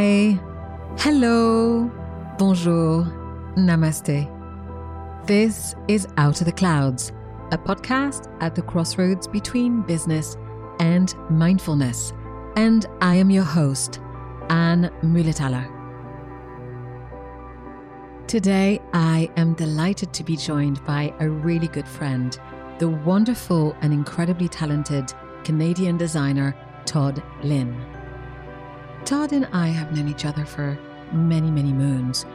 Hi, hello, bonjour, namaste. This is Out of the Clouds, a podcast at the crossroads between business and mindfulness. And I am your host, Anne Mulitaler. Today, I am delighted to be joined by a really good friend, the wonderful and incredibly talented Canadian designer Todd Lynn. Todd and I have known each other for many, many moons.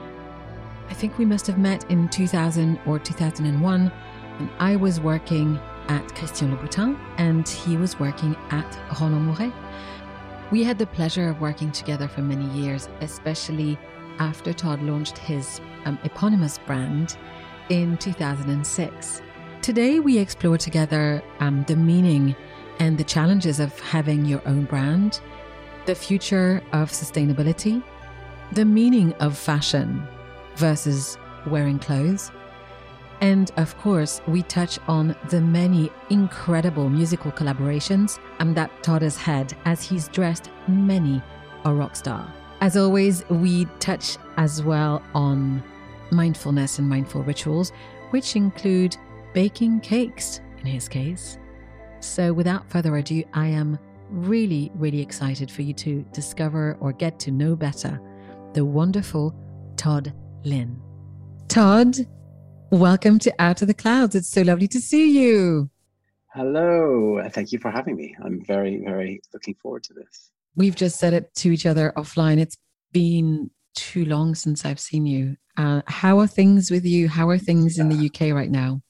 I think we must have met in 2000 or 2001 when I was working at Christian Louboutin and he was working at Roland Mouret. We had the pleasure of working together for many years, especially after Todd launched his um, eponymous brand in 2006. Today, we explore together um, the meaning and the challenges of having your own brand the future of sustainability, the meaning of fashion versus wearing clothes. And of course, we touch on the many incredible musical collaborations um, that Todd has had as he's dressed many a rock star. As always, we touch as well on mindfulness and mindful rituals, which include baking cakes in his case. So, without further ado, I am really, really excited for you to discover or get to know better the wonderful Todd Lynn. Todd, welcome to Out of the Clouds. It's so lovely to see you. Hello. Thank you for having me. I'm very, very looking forward to this. We've just said it to each other offline. It's been too long since I've seen you. Uh, how are things with you? How are things in the UK right now?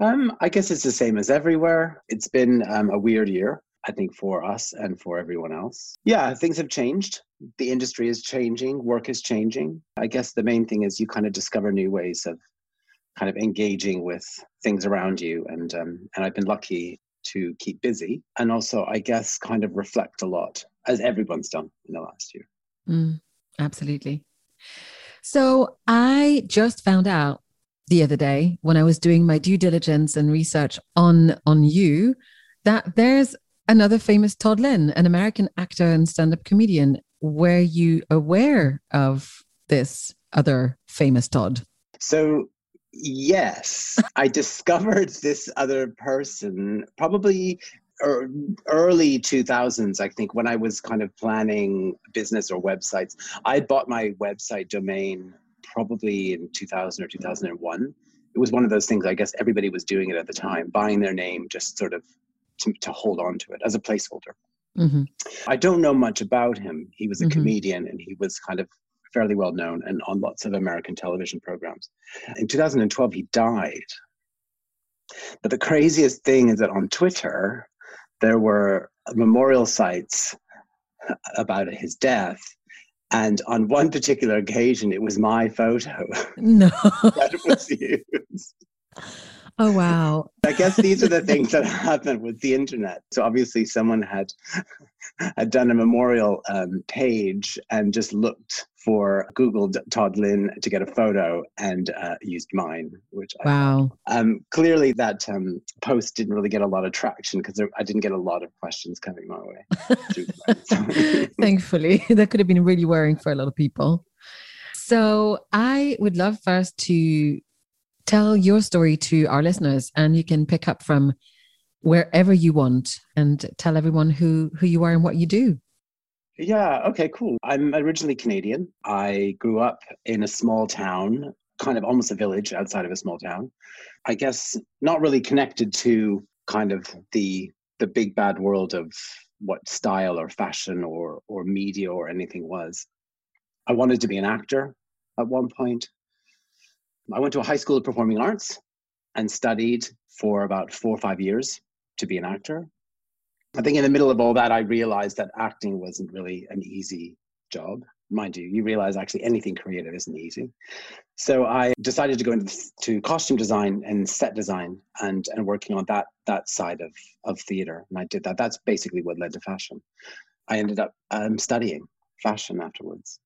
Um, I guess it's the same as everywhere. It's been um, a weird year. I think, for us and for everyone else. Yeah, things have changed. The industry is changing, work is changing. I guess the main thing is you kind of discover new ways of kind of engaging with things around you. And, um, and I've been lucky to keep busy and also, I guess, kind of reflect a lot, as everyone's done in the last year. Mm, absolutely. So I just found out the other day when I was doing my due diligence and research on on you that there's another famous Todd Lynn, an American actor and stand up comedian. Were you aware of this other famous Todd? So, yes, I discovered this other person probably er, early 2000s i think when i was kind of planning business or websites i bought my website domain probably in 2000 or 2001 it was one of those things i guess everybody was doing it at the time buying their name just sort of to, to hold on to it as a placeholder. Mm-hmm. I don't know much about him. He was a mm-hmm. comedian and he was kind of fairly well known and on lots of American television programs. In 2012, he died. But the craziest thing is that on Twitter, there were memorial sites about his death. And on one particular occasion, it was my photo no. that was used. Oh, wow. I guess these are the things that happen with the internet. So obviously, someone had had done a memorial um, page and just looked for Google Todd Lynn to get a photo and uh, used mine, which wow. I, um, clearly that um, post didn't really get a lot of traction because I didn't get a lot of questions coming my way. Thankfully, that could have been really worrying for a lot of people. So I would love first to tell your story to our listeners and you can pick up from wherever you want and tell everyone who who you are and what you do. Yeah okay cool. I'm originally canadian. I grew up in a small town kind of almost a village outside of a small town. I guess not really connected to kind of the the big bad world of what style or fashion or or media or anything was. I wanted to be an actor at one point I went to a high school of performing arts and studied for about four or five years to be an actor. I think in the middle of all that, I realized that acting wasn't really an easy job. Mind you, you realize actually anything creative isn't easy. So I decided to go into to costume design and set design and, and working on that that side of, of theater. And I did that. That's basically what led to fashion. I ended up um, studying fashion afterwards.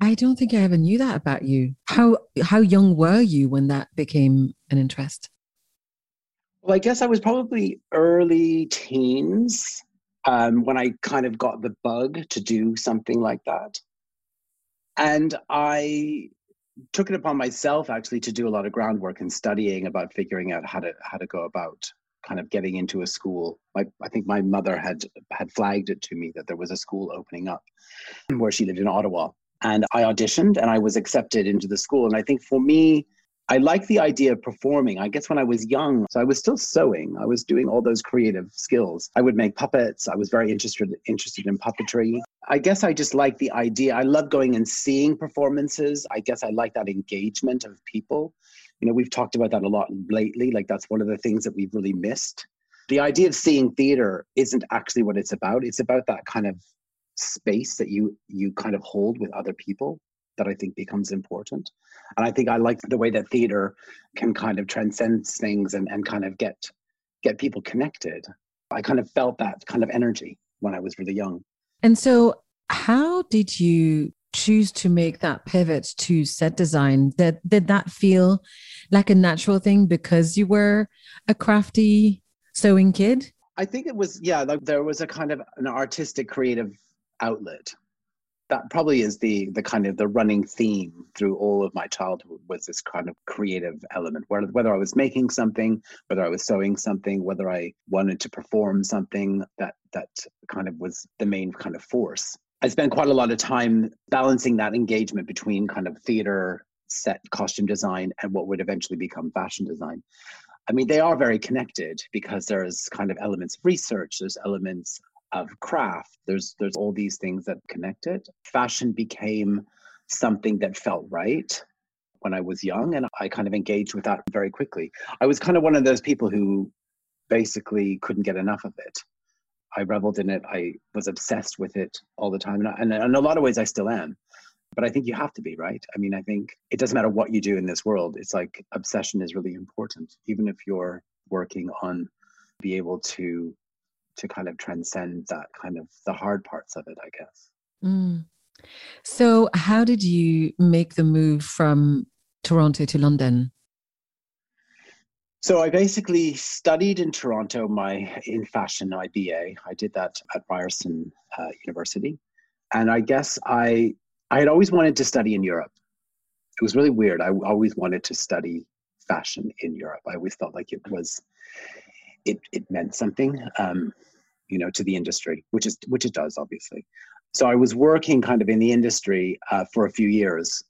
I don't think I ever knew that about you. How how young were you when that became an interest? Well, I guess I was probably early teens. um, when I kind of got the bug to do something like that. And I took it upon myself actually to do a lot of groundwork and studying about figuring out how to how to go about kind of getting into a school. My, I think my mother had had flagged it to me that there was a school opening up where she lived in Ottawa. And I auditioned and I was accepted into the school. And I think for me, I like the idea of performing. I guess when I was young, so I was still sewing. I was doing all those creative skills. I would make puppets. I was very interested interested in puppetry. I guess I just like the idea. I love going and seeing performances. I guess I like that engagement of people. You know, we've talked about that a lot lately. Like that's one of the things that we've really missed. The idea of seeing theater isn't actually what it's about. It's about that kind of space that you you kind of hold with other people that I think becomes important. And I think I like the way that theater can kind of transcend things and, and kind of get get people connected. I kind of felt that kind of energy when I was really young. And so how did you choose to make that pivot to set design? Did, did that feel like a natural thing because you were a crafty sewing kid? I think it was, yeah, like there was a kind of an artistic creative outlet. That probably is the the kind of the running theme through all of my childhood was this kind of creative element. Whether, whether i was making something whether i was sewing something whether i wanted to perform something that that kind of was the main kind of force. I spent quite a lot of time balancing that engagement between kind of theater set costume design and what would eventually become fashion design. I mean, they are very connected because there's kind of elements of research, there's elements of craft. There's there's all these things that connect it. Fashion became something that felt right when I was young, and I kind of engaged with that very quickly. I was kind of one of those people who basically couldn't get enough of it. I reveled in it. I was obsessed with it all the time, and, and in a lot of ways, I still am. But I think you have to be right. I mean, I think it doesn't matter what you do in this world. It's like obsession is really important, even if you're working on be able to to kind of transcend that kind of the hard parts of it, I guess. Mm. So, how did you make the move from Toronto to London? So I basically studied in Toronto my in fashion IBA. I did that at Ryerson uh, University, and I guess I I had always wanted to study in Europe. It was really weird. I always wanted to study fashion in Europe. I always felt like it was it it meant something. Um, you know, to the industry, which is which it does, obviously. So I was working kind of in the industry uh, for a few years,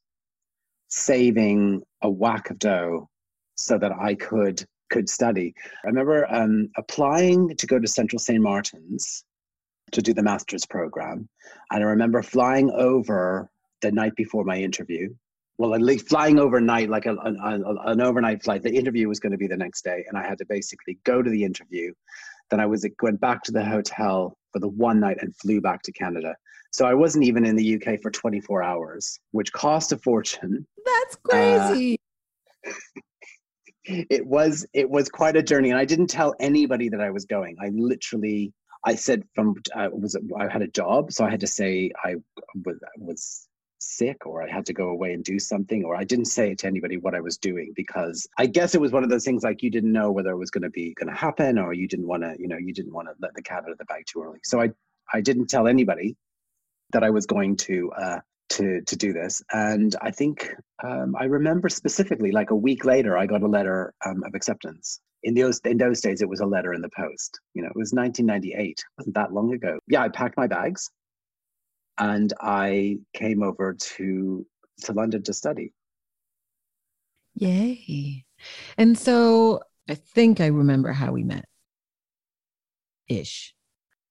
saving a whack of dough so that I could could study. I remember um, applying to go to Central St. Martin's to do the master's program, and I remember flying over the night before my interview. Well, at least flying overnight, like a, a, a, an overnight flight. The interview was going to be the next day, and I had to basically go to the interview, then I was went back to the hotel for the one night and flew back to Canada. So I wasn't even in the UK for 24 hours, which cost a fortune. That's crazy. Uh, it was it was quite a journey, and I didn't tell anybody that I was going. I literally I said from uh, was I had a job, so I had to say I was was sick or I had to go away and do something or I didn't say to anybody what I was doing because I guess it was one of those things like you didn't know whether it was going to be going to happen or you didn't want to you know you didn't want to let the cat out of the bag too early. So I I didn't tell anybody that I was going to uh, to to do this. And I think um, I remember specifically like a week later I got a letter um, of acceptance. In those in those days it was a letter in the post. You know it was 1998 it wasn't that long ago. Yeah I packed my bags and I came over to to London to study. Yay. And so I think I remember how we met. Ish.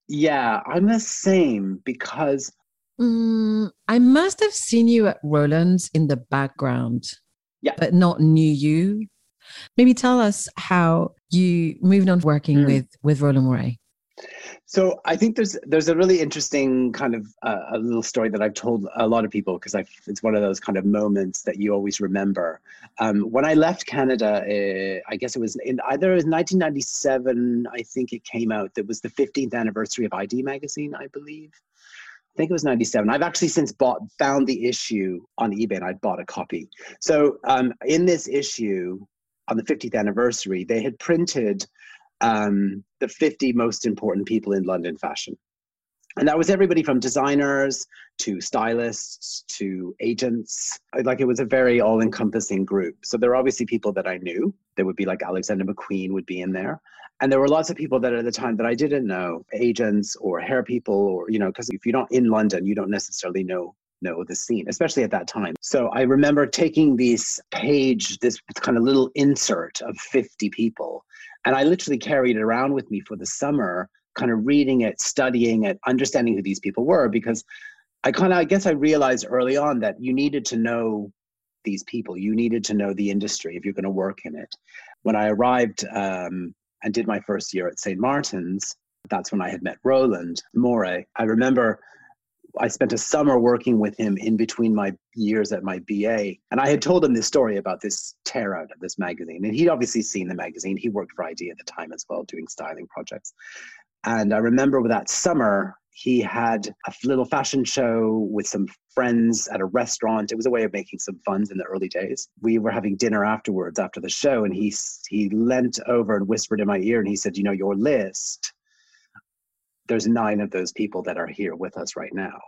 Yeah, I'm the same because mm, I must have seen you at Roland's in the background. Yeah. But not knew you. Maybe tell us how you moved on working mm. with with Roland Mouret. So I think there's there's a really interesting kind of uh, a little story that I've told a lot of people because it's one of those kind of moments that you always remember. Um, when I left Canada, uh, I guess it was in either it was 1997. I think it came out. That was the 15th anniversary of ID magazine, I believe. I think it was 97. I've actually since bought found the issue on eBay and I bought a copy. So um, in this issue on the 50th anniversary, they had printed um, the 50 most important people in London fashion. And that was everybody from designers to stylists to agents. Like it was a very all encompassing group. So there were obviously people that I knew. There would be like Alexander McQueen would be in there. And there were lots of people that at the time that I didn't know, agents or hair people, or, you know, because if you're not in London, you don't necessarily know know the scene, especially at that time. So I remember taking this page, this kind of little insert of 50 people, and I literally carried it around with me for the summer, kind of reading it, studying it, understanding who these people were, because I kind of, I guess I realized early on that you needed to know these people. You needed to know the industry if you're going to work in it. When I arrived um, and did my first year at St. Martin's, that's when I had met Roland Mouret. I remember I spent a summer working with him in between my years at my BA. And I had told him this story about this tear out of this magazine. And he'd obviously seen the magazine. He worked for ID at the time as well, doing styling projects. And I remember that summer, he had a little fashion show with some friends at a restaurant. It was a way of making some funds in the early days. We were having dinner afterwards after the show, and he he leant over and whispered in my ear, and he said, "You know, your list there's nine of those people that are here with us right now.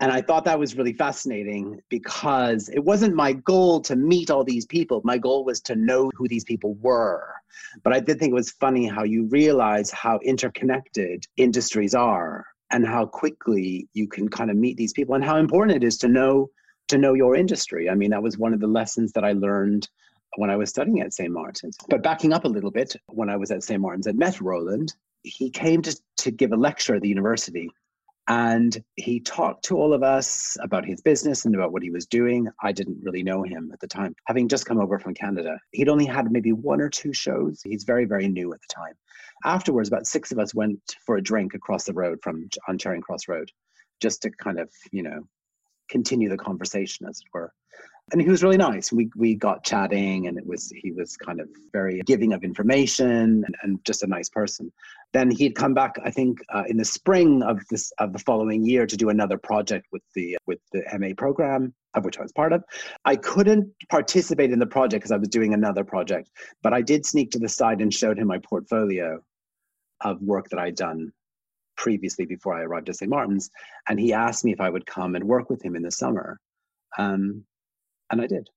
And I thought that was really fascinating because it wasn't my goal to meet all these people. My goal was to know who these people were. But I did think it was funny how you realize how interconnected industries are and how quickly you can kind of meet these people and how important it is to know to know your industry. I mean, that was one of the lessons that I learned when I was studying at St. Martin's. But backing up a little bit, when I was at St. Martin's, I met Roland he came to, to give a lecture at the university and he talked to all of us about his business and about what he was doing. I didn't really know him at the time, having just come over from Canada. He'd only had maybe one or two shows. He's very, very new at the time. Afterwards, about six of us went for a drink across the road from on Charing Cross Road, just to kind of, you know, continue the conversation, as it were and he was really nice. We we got chatting, and it was he was kind of very giving of information and, and just a nice person. Then he'd come back, I think, uh, in the spring of this of the following year to do another project with the with the MA program of which I was part of. I couldn't participate in the project because I was doing another project, but I did sneak to the side and showed him my portfolio of work that I'd done previously before I arrived at St. Martin's, and he asked me if I would come and work with him in the summer. Um, and I did.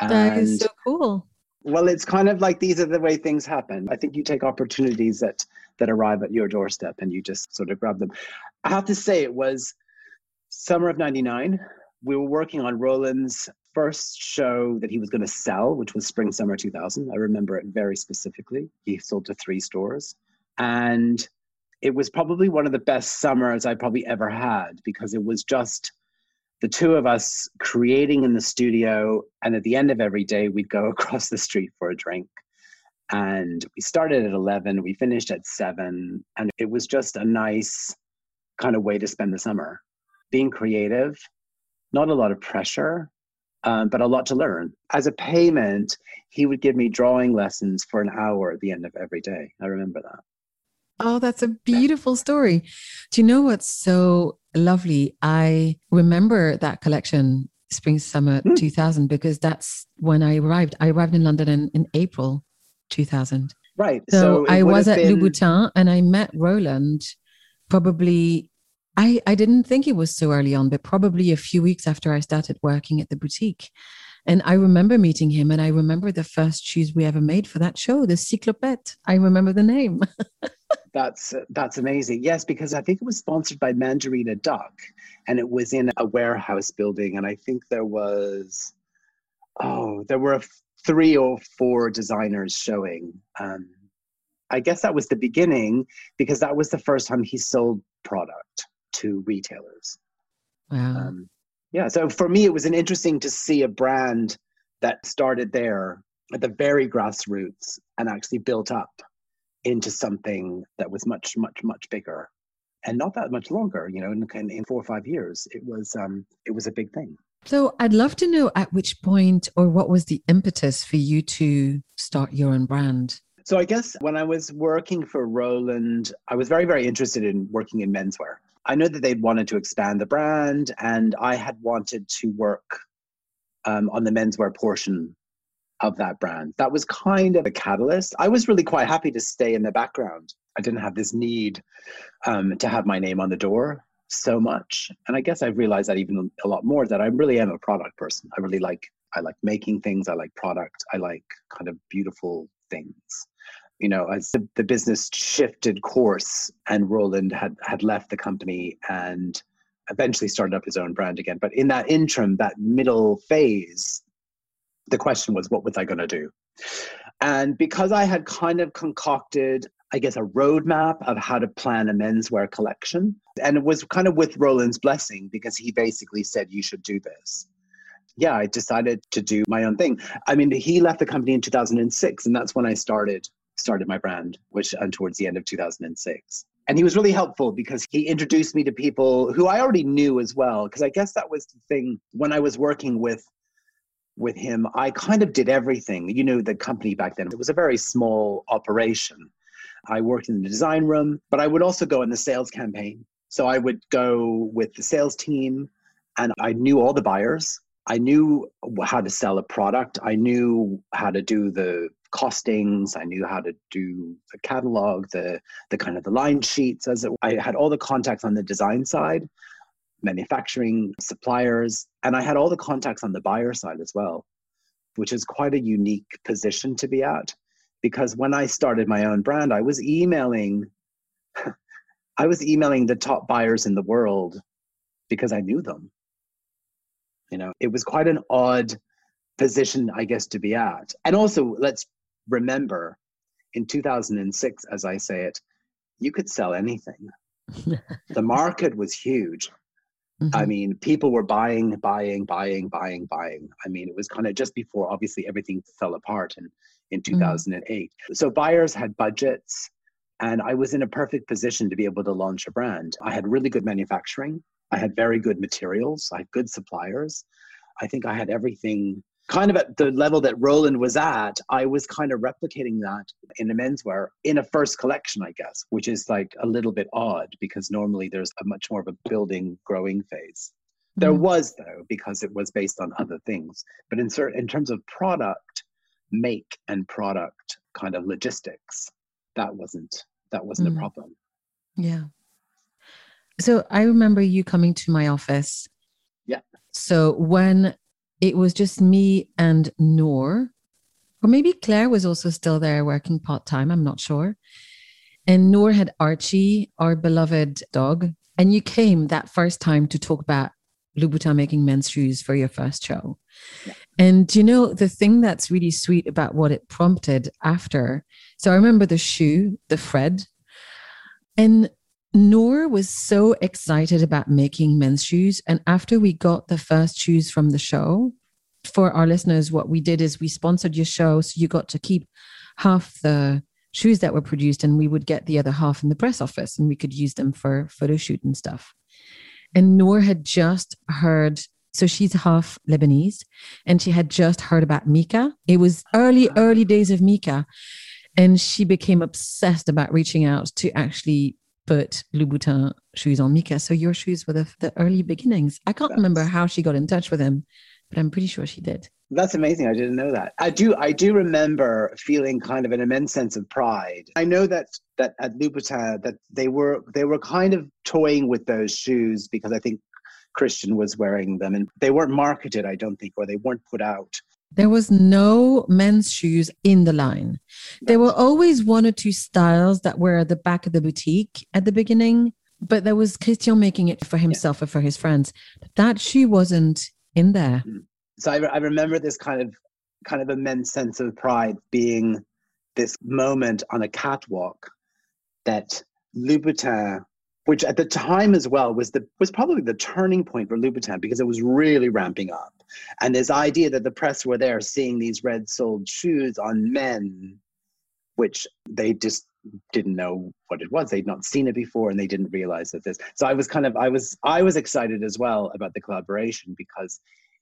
And, that is so cool. Well, it's kind of like these are the way things happen. I think you take opportunities that that arrive at your doorstep and you just sort of grab them. I have to say, it was summer of '99. We were working on Roland's first show that he was going to sell, which was spring summer 2000. I remember it very specifically. He sold to three stores, and it was probably one of the best summers I probably ever had because it was just the two of us creating in the studio. And at the end of every day, we'd go across the street for a drink. And we started at 11, we finished at 7. And it was just a nice kind of way to spend the summer. Being creative, not a lot of pressure, um, but a lot to learn. As a payment, he would give me drawing lessons for an hour at the end of every day. I remember that. Oh, that's a beautiful story. Do you know what's so lovely? I remember that collection, Spring Summer mm. 2000, because that's when I arrived. I arrived in London in, in April 2000. Right. So, so I was at been... Louboutin and I met Roland probably. I, I didn't think it was so early on, but probably a few weeks after I started working at the boutique. And I remember meeting him, and I remember the first shoes we ever made for that show, the Cyclopette. I remember the name. That's that's amazing. Yes, because I think it was sponsored by Mandarina Duck, and it was in a warehouse building, and I think there was, oh, there were three or four designers showing. Um, I guess that was the beginning because that was the first time he sold product to retailers. Wow. Um, yeah, so for me, it was an interesting to see a brand that started there at the very grassroots and actually built up into something that was much, much, much bigger and not that much longer. You know, in, in four or five years, it was um, it was a big thing. So I'd love to know at which point or what was the impetus for you to start your own brand. So I guess when I was working for Roland, I was very, very interested in working in menswear. I know that they'd wanted to expand the brand, and I had wanted to work um, on the menswear portion of that brand. That was kind of a catalyst. I was really quite happy to stay in the background. I didn't have this need um, to have my name on the door so much. And I guess I've realized that even a lot more that I really am a product person. I really like I like making things. I like product. I like kind of beautiful things. You know, as the, the business shifted course and Roland had had left the company and eventually started up his own brand again. But in that interim, that middle phase, the question was, what was I going to do? And because I had kind of concocted, I guess, a roadmap of how to plan a menswear collection, and it was kind of with Roland's blessing because he basically said, you should do this. Yeah, I decided to do my own thing. I mean, he left the company in 2006, and that's when I started started my brand, which and towards the end of 2006 and he was really helpful because he introduced me to people who I already knew as well. Because I guess that was the thing when I was working with with him. I kind of did everything. You know, the company back then it was a very small operation. I worked in the design room, but I would also go in the sales campaign. So I would go with the sales team, and I knew all the buyers. I knew how to sell a product. I knew how to do the costings. I knew how to do the catalog, the the kind of the line sheets. As it, I had all the contacts on the design side, manufacturing, suppliers, and I had all the contacts on the buyer side as well, which is quite a unique position to be at. Because when I started my own brand, I was emailing, I was emailing the top buyers in the world because I knew them. You know, it was quite an odd position, I guess, to be at. And also, let's remember in 2006, as I say it, you could sell anything. the market was huge. Mm-hmm. I mean, people were buying, buying, buying, buying, buying. I mean, it was kind of just before obviously everything fell apart in, in 2008. Mm-hmm. So buyers had budgets, and I was in a perfect position to be able to launch a brand. I had really good manufacturing, I had very good materials, I had good suppliers. I think I had everything kind of at the level that Roland was at, I was kind of replicating that in the menswear in a first collection, I guess, which is like a little bit odd because normally there's a much more of a building, growing phase. There mm. was though because it was based on other things, but in certain in terms of product, make and product kind of logistics, that wasn't that wasn't mm. a problem. Yeah. So I remember you coming to my office. Yeah. So when it was just me and Noor, or maybe Claire was also still there working part time. I'm not sure. And Noor had Archie, our beloved dog. And you came that first time to talk about Louboutin making men's shoes for your first show. Yeah. And you know, the thing that's really sweet about what it prompted after. So I remember the shoe, the Fred. And Noor was so excited about making men's shoes. And after we got the first shoes from the show, for our listeners, what we did is we sponsored your show. So you got to keep half the shoes that were produced, and we would get the other half in the press office and we could use them for photo shoot and stuff. And Noor had just heard so she's half Lebanese and she had just heard about Mika. It was early, early days of Mika. And she became obsessed about reaching out to actually put Louboutin shoes on Mika. So your shoes were the, the early beginnings. I can't That's, remember how she got in touch with him, but I'm pretty sure she did. That's amazing. I didn't know that. I do. I do remember feeling kind of an immense sense of pride. I know that that at Louboutin that they were they were kind of toying with those shoes because I think Christian was wearing them, and they weren't marketed. I don't think, or they weren't put out. There was no men's shoes in the line. There were always one or two styles that were at the back of the boutique at the beginning, but there was Christian making it for himself yeah. or for his friends. But that shoe wasn't in there. Mm. So I, I remember this kind of kind of immense sense of pride being this moment on a catwalk that Louboutin which at the time as well was the was probably the turning point for Louboutin because it was really ramping up. And this idea that the press were there seeing these red soled shoes on men, which they just didn't know what it was. They'd not seen it before and they didn't realize that this. So I was kind of I was I was excited as well about the collaboration because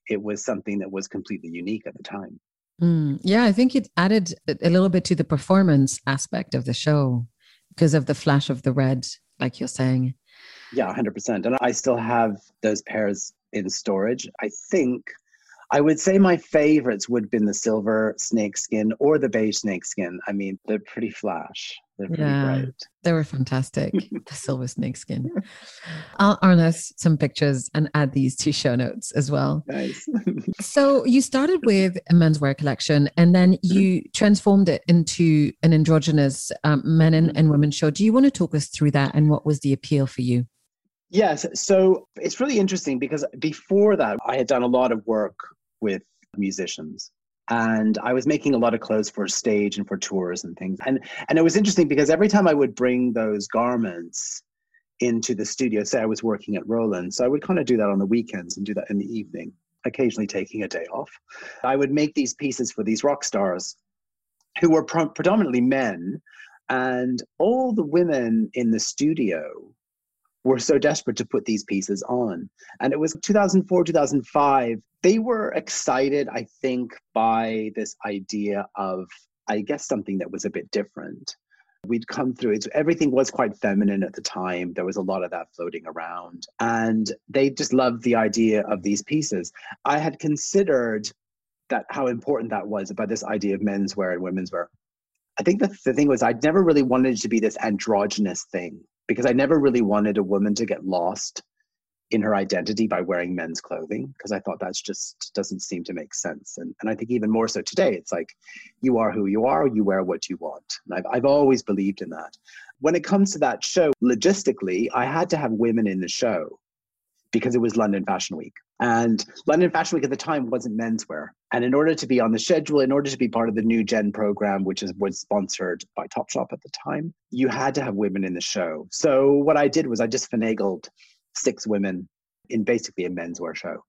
it was something that was completely unique at the time. Mm, yeah, I think it added a little bit to the performance aspect of the show because of the flash of the red like you're saying. Yeah, 100%. And I still have those pairs in storage. I think I would say my favorites would have been the silver snakeskin or the beige snakeskin. I mean, they're pretty flash. They're pretty yeah, bright. They were fantastic. the silver snakeskin. I'll harness some pictures and add these to show notes as well. Nice. so you started with a menswear collection and then mm-hmm. you transformed it into an androgynous um, men and, and women show. Do you want to talk us through that and what was the appeal for you? Yes. So it's really interesting because before that, I had done a lot of work with musicians and I was making a lot of clothes for stage and for tours and things. And and it was interesting because every time I would bring those garments into the studio, say I was working at Roland, so I would kind of do that on the weekends and do that in the evening, occasionally taking a day off. I would make these pieces for these rock stars who were pre- predominantly men, and all the women in the studio were so desperate to put these pieces on. And it was 2004, 2005. They were excited, I think, by this idea of, I guess, something that was a bit different. We'd come through. Everything was quite feminine at the time. There was a lot of that floating around. And they just loved the idea of these pieces. I had considered that how important that was about this idea of menswear and women's wear. I think the, the thing was I'd never really wanted it to be this androgynous thing because I never really wanted a woman to get lost in her identity by wearing men's clothing because I thought that's just doesn't seem to make sense. And, and I think even more so today, it's like you are who you are, you wear what you want. And I've, I've always believed in that. When it comes to that show, logistically, I had to have women in the show because it was London Fashion Week. And London Fashion Week at the time wasn't menswear. And in order to be on the schedule, in order to be part of the new gen program, which is, was sponsored by Topshop at the time, you had to have women in the show. So what I did was I just finagled six women in basically a menswear show.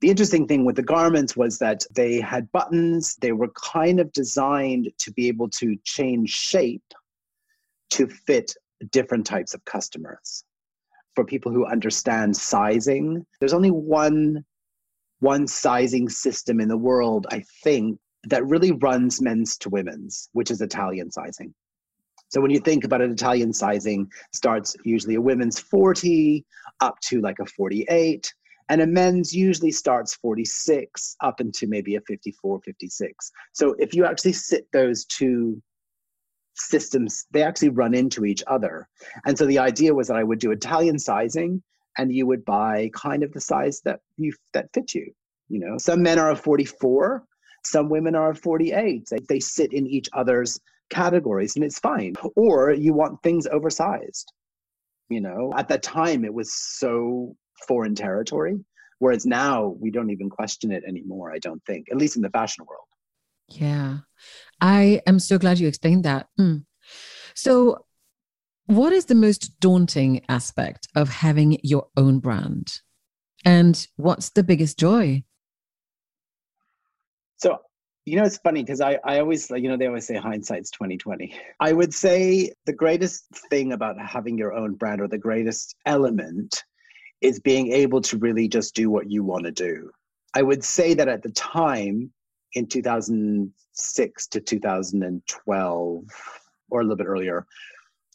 The interesting thing with the garments was that they had buttons, they were kind of designed to be able to change shape to fit different types of customers for people who understand sizing. There's only one one sizing system in the world, I think, that really runs men's to women's, which is Italian sizing. So when you think about it, Italian sizing starts usually a women's 40 up to like a 48, and a men's usually starts 46 up into maybe a 54, 56. So if you actually sit those two systems they actually run into each other. And so the idea was that i would do italian sizing and you would buy kind of the size that you that fit you you know. Some men are a 44 some women are a 48 they, they sit in each other's categories and it's fine. Or you want things oversized you know. At that time it was so foreign territory whereas now we don't even question it anymore i don't think at least in the fashion world. Yeah. I am so glad you explained that. Mm. So, what is the most daunting aspect of having your own brand? And what's the biggest joy? So, you know, it's funny because I, I always, you know, they always say hindsight's 2020. I would say the greatest thing about having your own brand or the greatest element is being able to really just do what you want to do. I would say that at the time, in 2006 to 2012 or a little bit earlier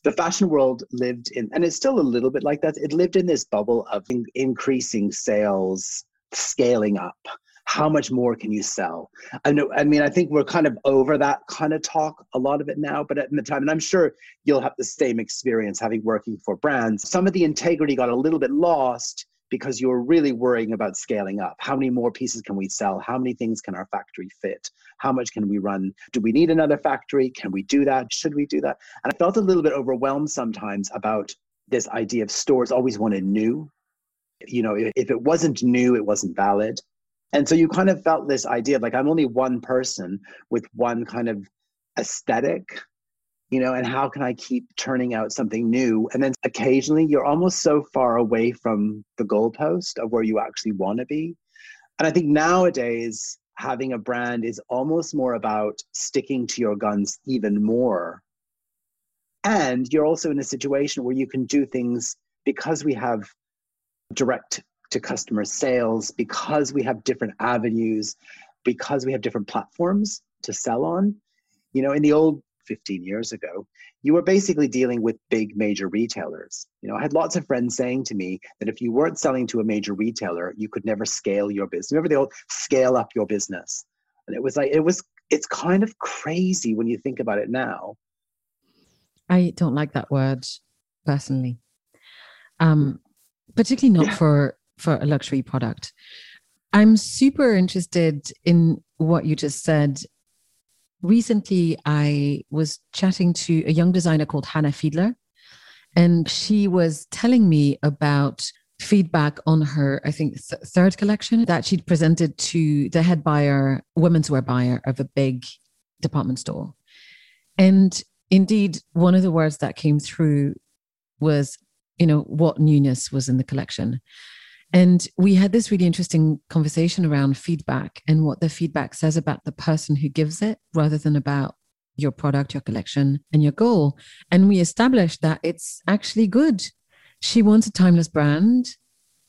the fashion world lived in and it's still a little bit like that it lived in this bubble of in, increasing sales scaling up. How much more can you sell? I know i mean i think we're kind of over that kind of talk a lot of it now but at the time and i'm sure you'll have the same experience having working for brands. Some of the integrity got a little bit lost because you're really worrying about scaling up. How many more pieces can we sell? How many things can our factory fit? How much can we run? Do we need another factory? Can we do that? Should we do that? And I felt a little bit overwhelmed sometimes about this idea of stores always wanted new. You know, if it wasn't new, it wasn't valid. And so you kind of felt this idea of like, I'm only one person with one kind of aesthetic you know, and how can I keep turning out something new? And then occasionally you're almost so far away from the goalpost of where you actually want to be. And I think nowadays, having a brand is almost more about sticking to your guns even more. And you're also in a situation where you can do things because we have direct to customer sales, because we have different avenues, because we have different platforms to sell on. You know, in the old 15 years ago, you were basically dealing with big major retailers. You know, I had lots of friends saying to me that if you weren't selling to a major retailer, you could never scale your business. Remember the old scale up your business? And it was like, it was, it's kind of crazy when you think about it now. I don't like that word personally. Um, particularly not yeah. for for a luxury product. I'm super interested in what you just said. Recently, I was chatting to a young designer called Hannah Fiedler, and she was telling me about feedback on her, I think, th- third collection that she'd presented to the head buyer, women's wear buyer of a big department store. And indeed, one of the words that came through was, you know, what newness was in the collection. And we had this really interesting conversation around feedback and what the feedback says about the person who gives it rather than about your product, your collection, and your goal. And we established that it's actually good. She wants a timeless brand.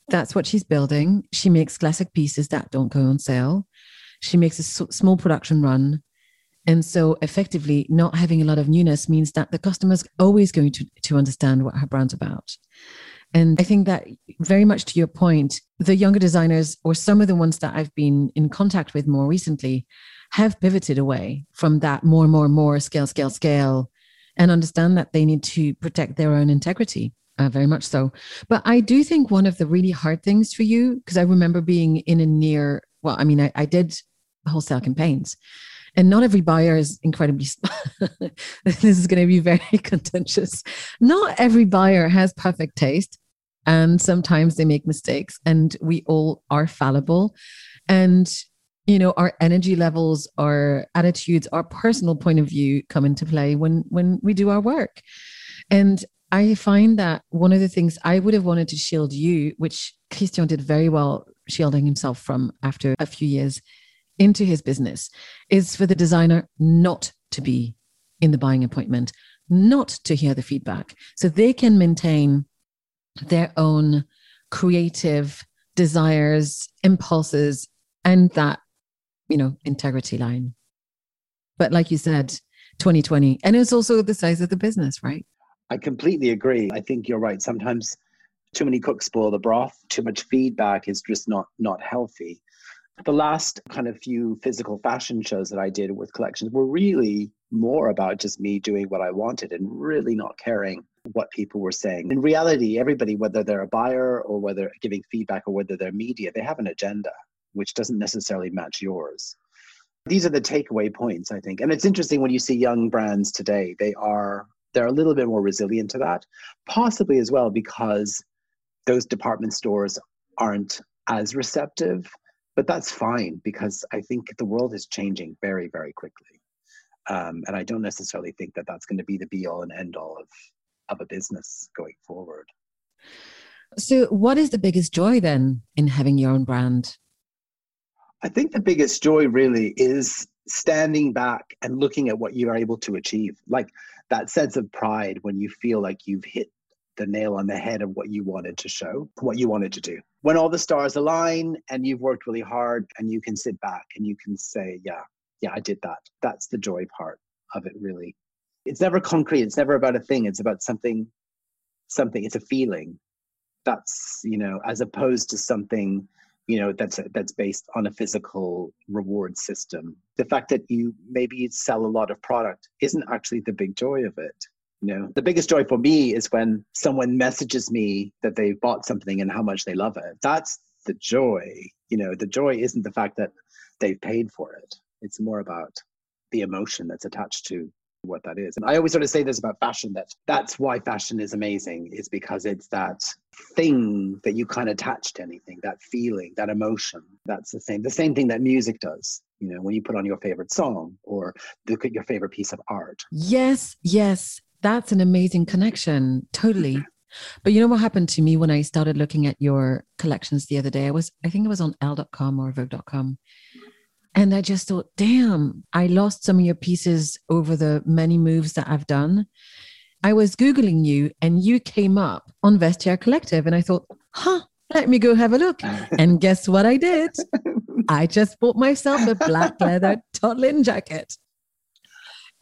That's what she's building. She makes classic pieces that don't go on sale. She makes a small production run. And so, effectively, not having a lot of newness means that the customer's always going to, to understand what her brand's about. And I think that very much to your point, the younger designers, or some of the ones that I've been in contact with more recently, have pivoted away from that more, more, more scale, scale, scale, and understand that they need to protect their own integrity. Uh, very much so. But I do think one of the really hard things for you, because I remember being in a near, well, I mean, I, I did wholesale campaigns and not every buyer is incredibly this is going to be very contentious. Not every buyer has perfect taste and sometimes they make mistakes and we all are fallible. And you know our energy levels our attitudes our personal point of view come into play when when we do our work. And i find that one of the things i would have wanted to shield you which christian did very well shielding himself from after a few years into his business is for the designer not to be in the buying appointment, not to hear the feedback. So they can maintain their own creative desires, impulses, and that, you know, integrity line. But like you said, 2020, and it's also the size of the business, right? I completely agree. I think you're right. Sometimes too many cooks spoil the broth. Too much feedback is just not not healthy the last kind of few physical fashion shows that I did with collections were really more about just me doing what I wanted and really not caring what people were saying. In reality, everybody, whether they're a buyer or whether giving feedback or whether they're media, they have an agenda which doesn't necessarily match yours. These are the takeaway points, I think. And it's interesting when you see young brands today, they are they're a little bit more resilient to that, possibly as well because those department stores aren't as receptive but that's fine because I think the world is changing very, very quickly. Um, and I don't necessarily think that that's going to be the be all and end all of, of a business going forward. So, what is the biggest joy then in having your own brand? I think the biggest joy really is standing back and looking at what you are able to achieve. Like that sense of pride when you feel like you've hit the nail on the head of what you wanted to show, what you wanted to do. When all the stars align and you've worked really hard and you can sit back and you can say, yeah, yeah, I did that. That's the joy part of it, really. It's never concrete. It's never about a thing. It's about something, something. It's a feeling. That's, you know, as opposed to something, you know, that's, that's based on a physical reward system. The fact that you maybe sell a lot of product isn't actually the big joy of it you know, the biggest joy for me is when someone messages me that they bought something and how much they love it. That's the joy. You know, the joy isn't the fact that they've paid for it. It's more about the emotion that's attached to what that is. And I always sort of say this about fashion that that's why fashion is amazing is because it's that thing that you of attach to anything, that feeling, that emotion. That's the same the same thing that music does. You know, when you put on your favorite song or look at your favorite piece of art. Yes, yes. That's an amazing connection. Totally. Mm-hmm. But you know what happened to me when I started looking at your collections the other day? I was, I think it was on Elle.com or Vogue.com. And I just thought, damn, I lost some of your pieces over the many moves that I've done. I was Googling you and you came up on Vestiaire Collective. And I thought, huh, let me go have a look. and guess what I did? I just bought myself a black leather Todd Lynn jacket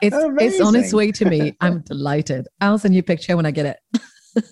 It's it's on its way to me. I'm delighted. I'll send you a picture when I get it.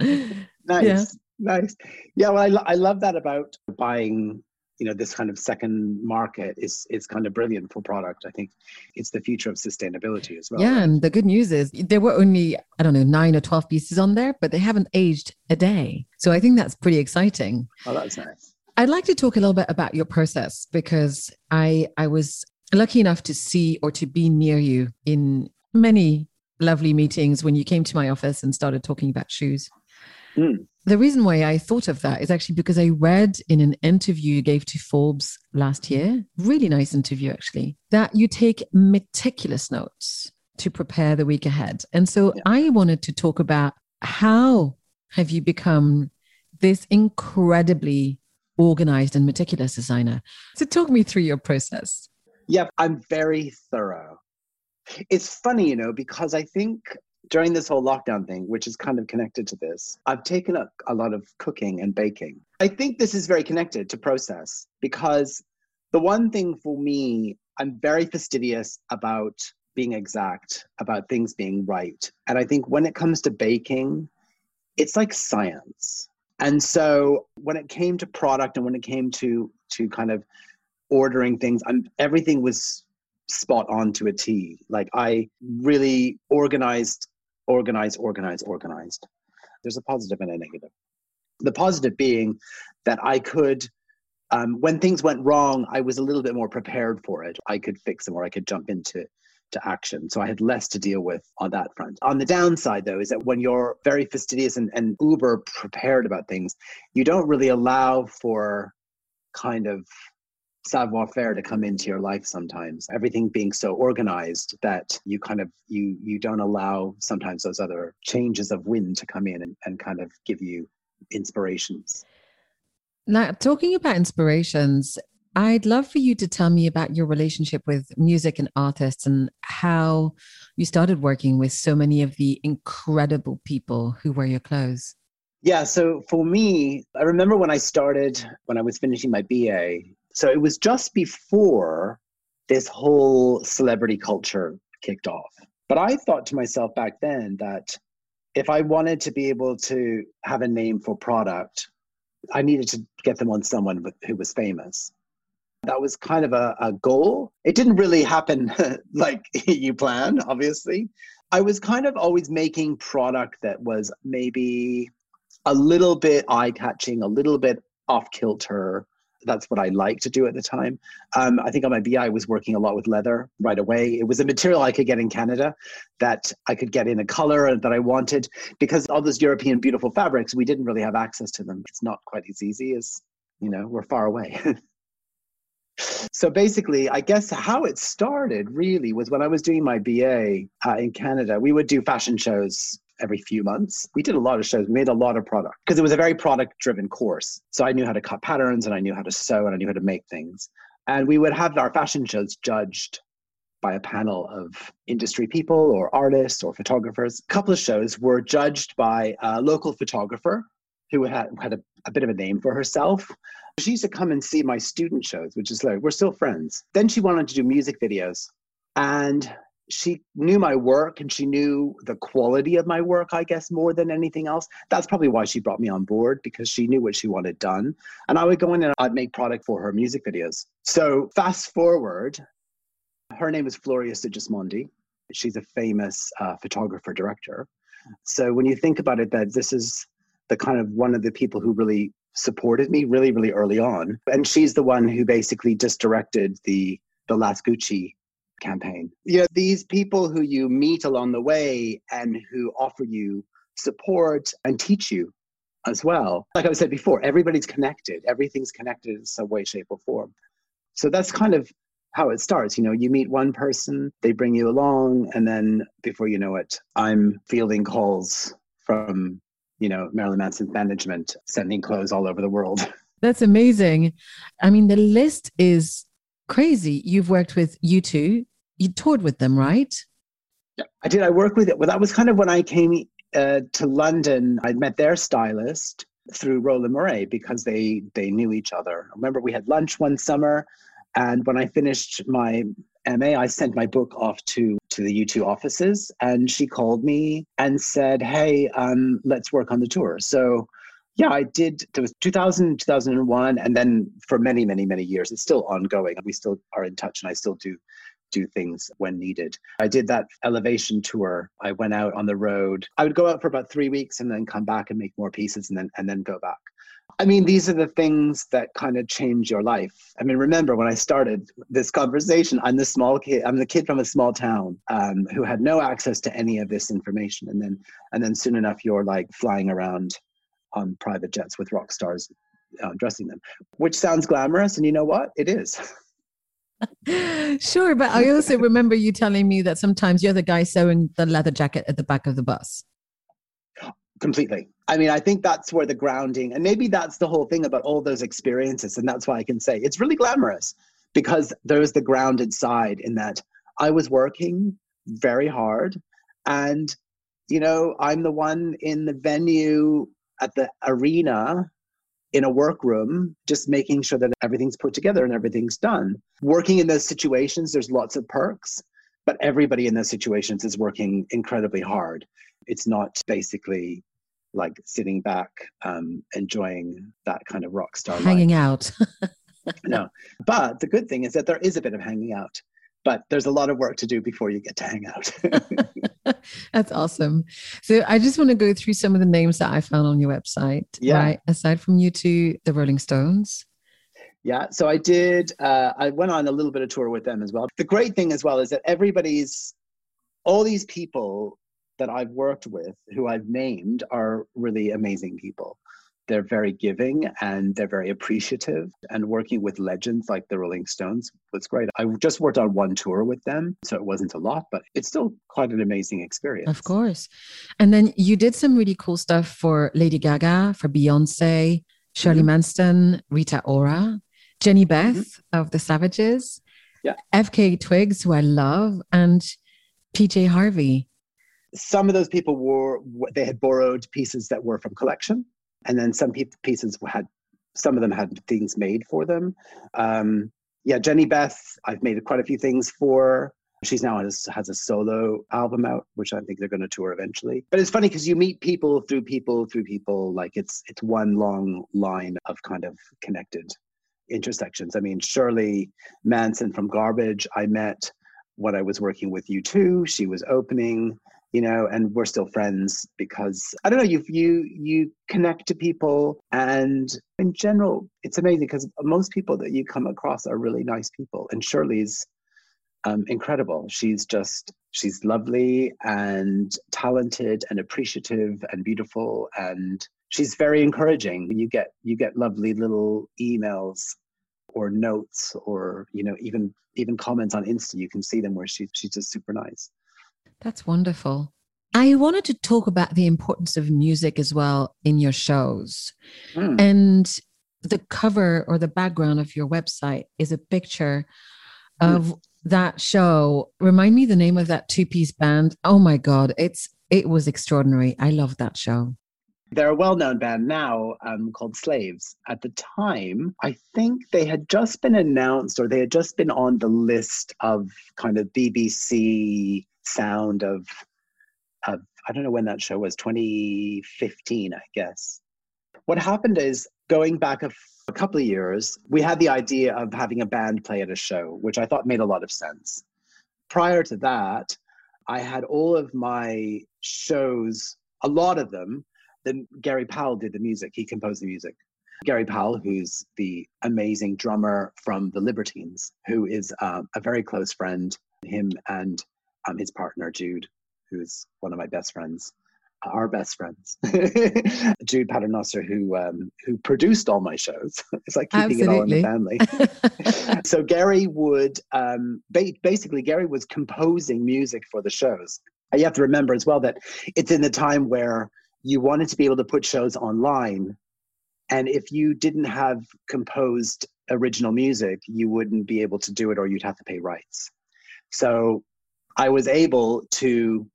nice, yeah. nice. Yeah, well, I, lo- I love that about buying you know this kind of second market is is kind of brilliant for product i think it's the future of sustainability as well yeah and the good news is there were only i don't know 9 or 12 pieces on there but they haven't aged a day so i think that's pretty exciting oh that's nice i'd like to talk a little bit about your process because i i was lucky enough to see or to be near you in many lovely meetings when you came to my office and started talking about shoes mm. The reason why I thought of that is actually because I read in an interview you gave to Forbes last year, really nice interview actually, that you take meticulous notes to prepare the week ahead. And so yeah. I wanted to talk about how have you become this incredibly organized and meticulous designer? So talk me through your process. Yeah, I'm very thorough. It's funny, you know, because I think during this whole lockdown thing, which is kind of connected to this, I've taken up a lot of cooking and baking. I think this is very connected to process because the one thing for me, I'm very fastidious about being exact, about things being right. And I think when it comes to baking, it's like science. And so when it came to product and when it came to to kind of ordering things, I'm everything was spot on to a T. Like I really organized organized, organized, organized. There's a positive and a negative. The positive being that I could, um, when things went wrong, I was a little bit more prepared for it. I could fix them or I could jump into to action. So I had less to deal with on that front. On the downside, though, is that when you're very fastidious and, and uber prepared about things, you don't really allow for kind of savoir faire to come into your life sometimes everything being so organized that you kind of you you don't allow sometimes those other changes of wind to come in and, and kind of give you inspirations now talking about inspirations I'd love for you to tell me about your relationship with music and artists and how you started working with so many of the incredible people who wear your clothes. Yeah, so for me, I remember when I started, when I was finishing my BA, so it was just before this whole celebrity culture kicked off. But I thought to myself back then that if I wanted to be able to have a name for product, I needed to get them on someone who was famous. That was kind of a, a goal. It didn't really happen like you plan, obviously. I was kind of always making product that was maybe a little bit eye catching, a little bit off kilter, that's what I liked to do at the time. Um, I think on my BI, I was working a lot with leather right away. It was a material I could get in Canada that I could get in a color that I wanted because all those European beautiful fabrics, we didn't really have access to them. It's not quite as easy as, you know, we're far away. so basically, I guess how it started really was when I was doing my BA uh, in Canada. We would do fashion shows every few months. We did a lot of shows, we made a lot of product because it was a very product driven course. So I knew how to cut patterns and I knew how to sew and I knew how to make things. And we would have our fashion shows judged by a panel of industry people or artists or photographers. A couple of shows were judged by a local photographer who had, had a, a bit of a name for herself. She used to come and see my student shows, which is like, we're still friends. Then she wanted to do music videos. And she knew my work and she knew the quality of my work, I guess, more than anything else. That's probably why she brought me on board because she knew what she wanted done. And I would go in and I'd make product for her music videos. So fast forward, her name is Floria Sigismondi. She's a famous uh, photographer director. So when you think about it, that this is the kind of one of the people who really supported me really, really early on. And she's the one who basically just directed the the last Gucci Mm-hmm. campaign. You know, these people who you meet along the way and who offer you support and teach you as well. Like I said before, everybody's connected. Everything's connected in some way, shape, or form. So that's kind of how it starts. You know, you meet one person, they bring you along, and then before you know it, I'm fielding calls from, you know, Marilyn Manson's management, sending clothes all over the world. That's amazing. I mean, the list is crazy. You've worked with U2. You toured with them, right? I did. I worked with it. Well, that was kind of when I came uh, to London. I met their stylist through Roland Mouret because they they knew each other. I remember we had lunch one summer, and when I finished my MA, I sent my book off to to the U2 offices and she called me and said, Hey, um, let's work on the tour. So yeah, I did. There was 2000, 2001, and then for many, many, many years, it's still ongoing. We still are in touch, and I still do do things when needed. I did that elevation tour. I went out on the road. I would go out for about three weeks and then come back and make more pieces and then and then go back. I mean, these are the things that kind of change your life. I mean, remember when I started this conversation, I'm the small kid, I'm the kid from a small town um, who had no access to any of this information. And then, and then soon enough, you're like flying around on private jets with rock stars uh, dressing them, which sounds glamorous. And you know what? It is. sure. But I also remember you telling me that sometimes you're the guy sewing the leather jacket at the back of the bus. Completely. I mean, I think that's where the grounding, and maybe that's the whole thing about all those experiences. And that's why I can say it's really glamorous because there's the grounded side in that I was working very hard. And, you know, I'm the one in the venue at the arena in a workroom, just making sure that everything's put together and everything's done. Working in those situations, there's lots of perks, but everybody in those situations is working incredibly hard. It's not basically like sitting back, um, enjoying that kind of rock star hanging life. out. no, but the good thing is that there is a bit of hanging out, but there's a lot of work to do before you get to hang out. That's awesome. So I just want to go through some of the names that I found on your website. Yeah. Right. Aside from U2, the Rolling Stones. Yeah. So I did. Uh, I went on a little bit of tour with them as well. The great thing as well is that everybody's, all these people that I've worked with, who I've named, are really amazing people. They're very giving and they're very appreciative. And working with legends like the Rolling Stones was great. I just worked on one tour with them, so it wasn't a lot, but it's still quite an amazing experience. Of course. And then you did some really cool stuff for Lady Gaga, for Beyonce, Shirley mm-hmm. Manson, Rita Ora, Jehnny Beth mm-hmm. of the Savages, yeah. FKA Twigs, who I love, and PJ Harvey some of those people were they had borrowed pieces that were from collection and then some pieces had some of them had things made for them. Um, yeah jehnny beth i've made quite a few things for. She's now has, has a solo album out which i think they're going to tour eventually. But it's funny because you meet people through people through people. Like it's it's one long line of kind of connected intersections. I mean shirley manson from garbage i met when i was working with U2. she was opening you know and we're still friends because i don't know you you you connect to people and in general it's amazing because most people that you come across are really nice people and shirley's um, incredible. She's just she's lovely and talented and appreciative and beautiful and she's very encouraging. You get you get lovely little emails or notes or you know even even comments on insta. You can see them where she, she's just super nice that's wonderful. I wanted to talk about the importance of music as well in your shows. Mm. And the cover or the background of your website is a picture mm. of that show. Remind me the name of that two piece band. Oh my God, it's it was extraordinary. I love that show. They're a well known band now um, called Slaves. At the time, I think they had just been announced or they had just been on the list of kind of BBC sound of, of I don't know when that show was, 2015, I guess. What happened is going back a, couple of years, we had the idea of having a band play at a show, which I thought made a lot of sense. Prior to that, I had all of my shows, a lot of them, then Gary Powell did the music. He composed the music. Gary Powell, who's the amazing drummer from the Libertines, who is uh, a very close friend. Him and um, his partner Jude, who's one of my best friends, our best friends, Jude Paternoster, who um, who produced all my shows. it's like keeping Absolutely. it all in the family. so Gary would um, ba- basically Gary was composing music for the shows. You have to remember as well that it's in the time where you wanted to be able to put shows online, and if you didn't have composed original music, you wouldn't be able to do it, or you'd have to pay rights. So I was able to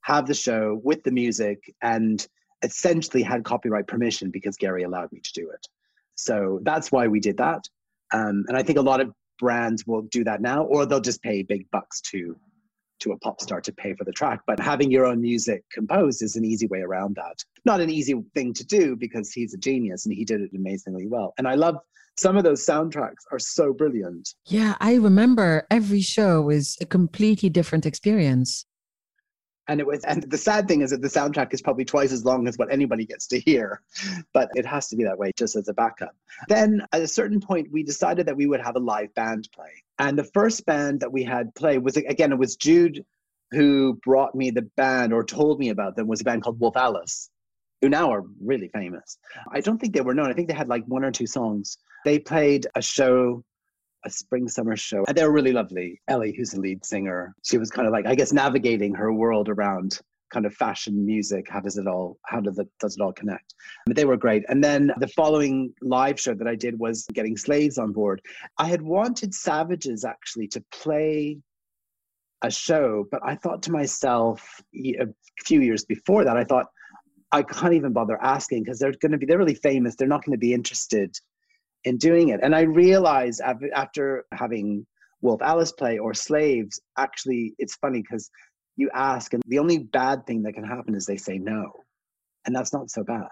have the show with the music and essentially had copyright permission because Gary allowed me to do it. So that's why we did that. Um, and I think a lot of brands will do that now, or they'll just pay big bucks to to a pop star to pay for the track. But having your own music composed is an easy way around that. Not an easy thing to do because he's a genius and he did it amazingly well. And I love some of those soundtracks are so brilliant. Yeah, I remember every show was a completely different experience. And it was, and the sad thing is that the soundtrack is probably twice as long as what anybody gets to hear, but it has to be that way just as a backup. Then at a certain point, we decided that we would have a live band play. And the first band that we had play was, again, it was Jude who brought me the band or told me about them was a band called Wolf Alice, who now are really famous. I don't think they were known. I think they had like one or two songs. They played a show a spring summer show. And they were really lovely. Ellie, who's the lead singer, she was kind of like, I guess, navigating her world around kind of fashion music how does it all how does it does it all connect but they were great and then the following live show that i did was getting slaves on board i had wanted savages actually to play a show but i thought to myself a few years before that i thought i can't even bother asking because they're going to be they're really famous they're not going to be interested in doing it. And I realized after having Wolf Alice play or Slaves, actually, it's funny because you ask, and the only bad thing that can happen is they say no. And that's not so bad.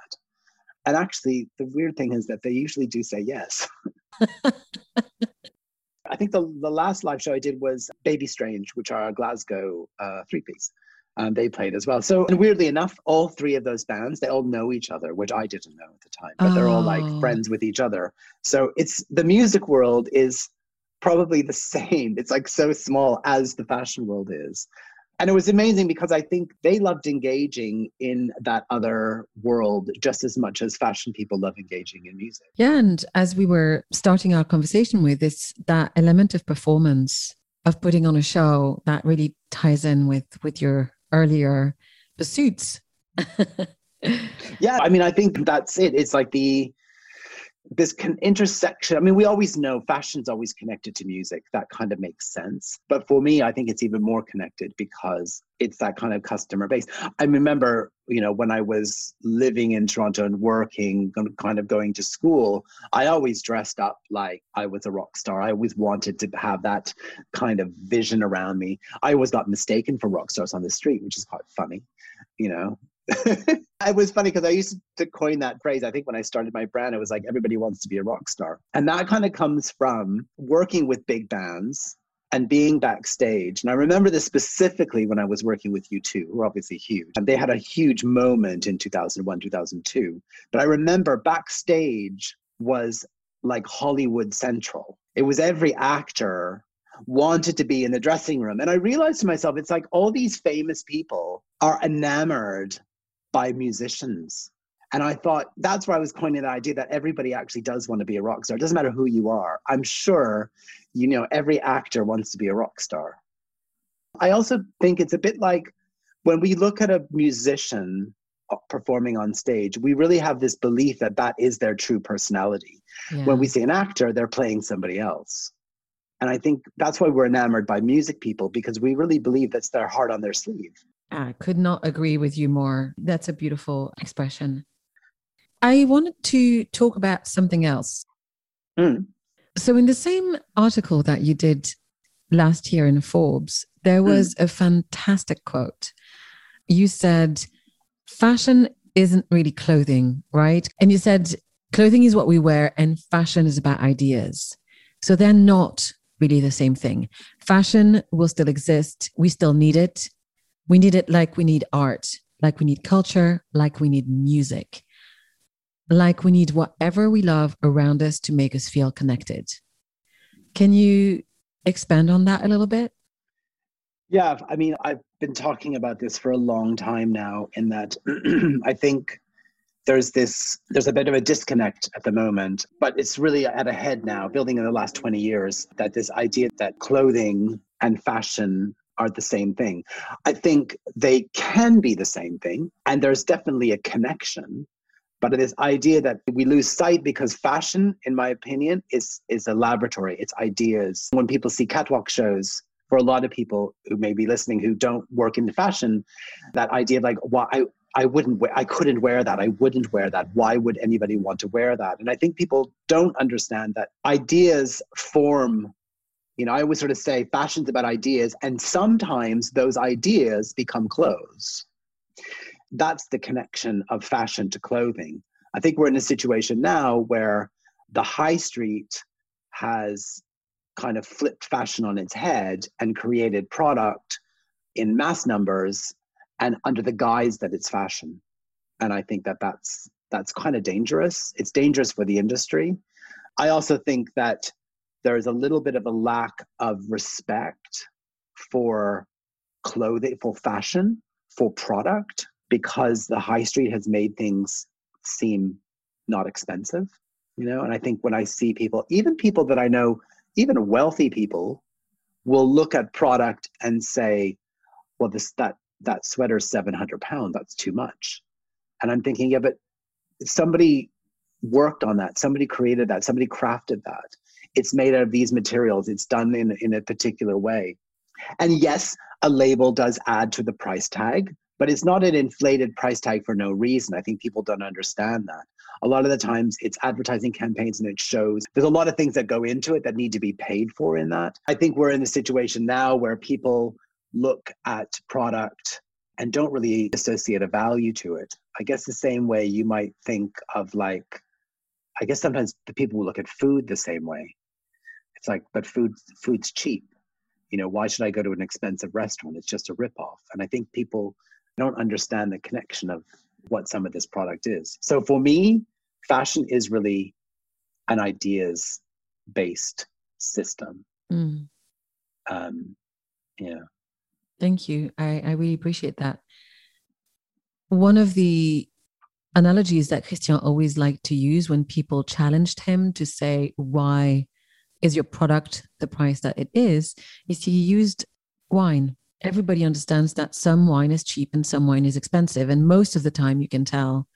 And actually, the weird thing is that they usually do say yes. I think the, the last live show I did was Baby Strange, which are a Glasgow uh, three piece um, they played as well. So, and weirdly enough, all three of those bands, they all know each other, which I didn't know at the time, but oh. they're all like oh. friends with each other. So it's the music world is probably the same. It's like so small as the fashion world is. And it was amazing because I think they loved engaging in that other world just as much as fashion people love engaging in music. Yeah. And as we were starting our conversation with, it's that element of performance of putting on a show that really ties in with with your earlier pursuits. yeah, I mean, I think that's it. It's like the this con- intersection. I mean, we always know fashion's always connected to music. That kind of makes sense. But for me, I think it's even more connected because it's that kind of customer base. I remember, you know, when I was living in Toronto and working, kind of going to school, I always dressed up like I was a rock star. I always wanted to have that kind of vision around me. I always got mistaken for rock stars on the street, which is quite funny, you know. it was funny because I used to coin that phrase. I think when I started my brand, it was like everybody wants to be a rock star. And that kind of comes from working with big bands and being backstage. And I remember this specifically when I was working with U2, who are obviously huge. And they had a huge moment in 2001, 2002. But I remember backstage was like Hollywood Central. It was every actor wanted to be in the dressing room. And I realized to myself, it's like all these famous people are enamored by musicians. And I thought that's where I was coining the idea that everybody actually does want to be a rock star. It doesn't matter who you are. I'm sure, you know, every actor wants to be a rock star. I also think it's a bit like when we look at a musician uh, performing on stage, we really have this belief that that is their true personality. Yeah. When we see an actor, they're playing somebody else. And I think that's why we're enamored by music people because we really believe that's their heart on their sleeve. I could not agree with you more. That's a beautiful expression. I wanted to talk about something else. Mm. So, in the same article that you did last year in Forbes, there was mm. a fantastic quote. You said, Fashion isn't really clothing, right? And you said, Clothing is what we wear, and fashion is about ideas. So, they're not really the same thing. Fashion will still exist. We still need it. We need it like we need art, like we need culture, like we need music, like we need whatever we love around us to make us feel connected. Can you expand on that a little bit? Yeah, I mean, I've been talking about this for a long time now, in that I think there's this there's a bit of a disconnect at the moment but it's really at a head now building in the last 20 years that this idea that clothing and fashion are the same thing. I think they can be the same thing, and there's definitely a connection. But this idea that we lose sight because fashion, in my opinion, is is a laboratory. It's ideas. When people see catwalk shows, for a lot of people who may be listening who don't work in fashion, that idea of like, why I, I wouldn't I couldn't wear that. I wouldn't wear that. Why would anybody want to wear that? And I think people don't understand that ideas form You know, I always sort of say fashion's about ideas, and sometimes those ideas become clothes. That's the connection of fashion to clothing. I think we're in a situation now where the high street has kind of flipped fashion on its head and created product in mass numbers and under the guise that it's fashion. And I think that that's that's kind of dangerous. It's dangerous for the industry. I also think that there is a little bit of a lack of respect for clothing, for fashion, for product, because the high street has made things seem not expensive. You know, and I think when I see people, even people that I know, even wealthy people, will look at product and say, "Well, this that that sweater's seven hundred pound. That's too much." And I'm thinking, yeah, but somebody worked on that. Somebody created that. Somebody crafted that. It's made out of these materials. It's done in, in a particular way. And yes, a label does add to the price tag, but it's not an inflated price tag for no reason. I think people don't understand that. A lot of the times it's advertising campaigns and it shows there's a lot of things that go into it that need to be paid for in that. I think we're in a situation now where people look at product and don't really associate a value to it. I guess the same way you might think of like, I guess sometimes the people will look at food the same way. It's like, but food food's cheap. You know, why should I go to an expensive restaurant? It's just a ripoff. And I think people don't understand the connection of what some of this product is. So for me, fashion is really an ideas based system. Mm. Um, yeah. Thank you. I, I really appreciate that. One of the analogies that Christian always liked to use when people challenged him to say, why is your product the price that it is, is he used wine. Everybody understands that some wine is cheap and some wine is expensive. And most of the time, you can tell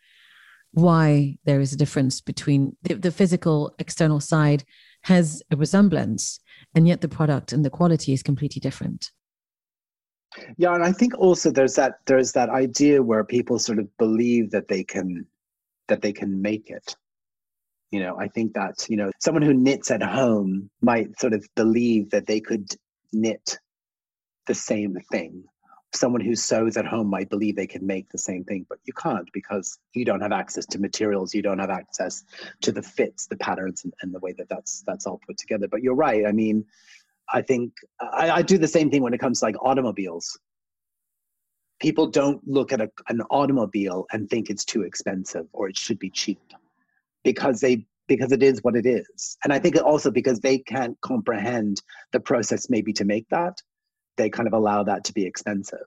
why there is a difference between the, the physical external side has a resemblance, and yet the product and the quality is completely different. Yeah, and I think also there's that there's that idea where people sort of believe that they can that they can make it. You know, I think that, you know, someone who knits at home might sort of believe that they could knit the same thing. Someone who sews at home might believe they can make the same thing, but you can't because you don't have access to materials. You don't have access to the fits, the patterns, and, and the way that that's that's all put together. But you're right. I mean, I think I, I do the same thing when it comes to like automobiles. People don't look at a, an automobile and think it's too expensive or it should be cheap because they because it is what it is. And I think also because they can't comprehend the process maybe to make that, they kind of allow that to be expensive.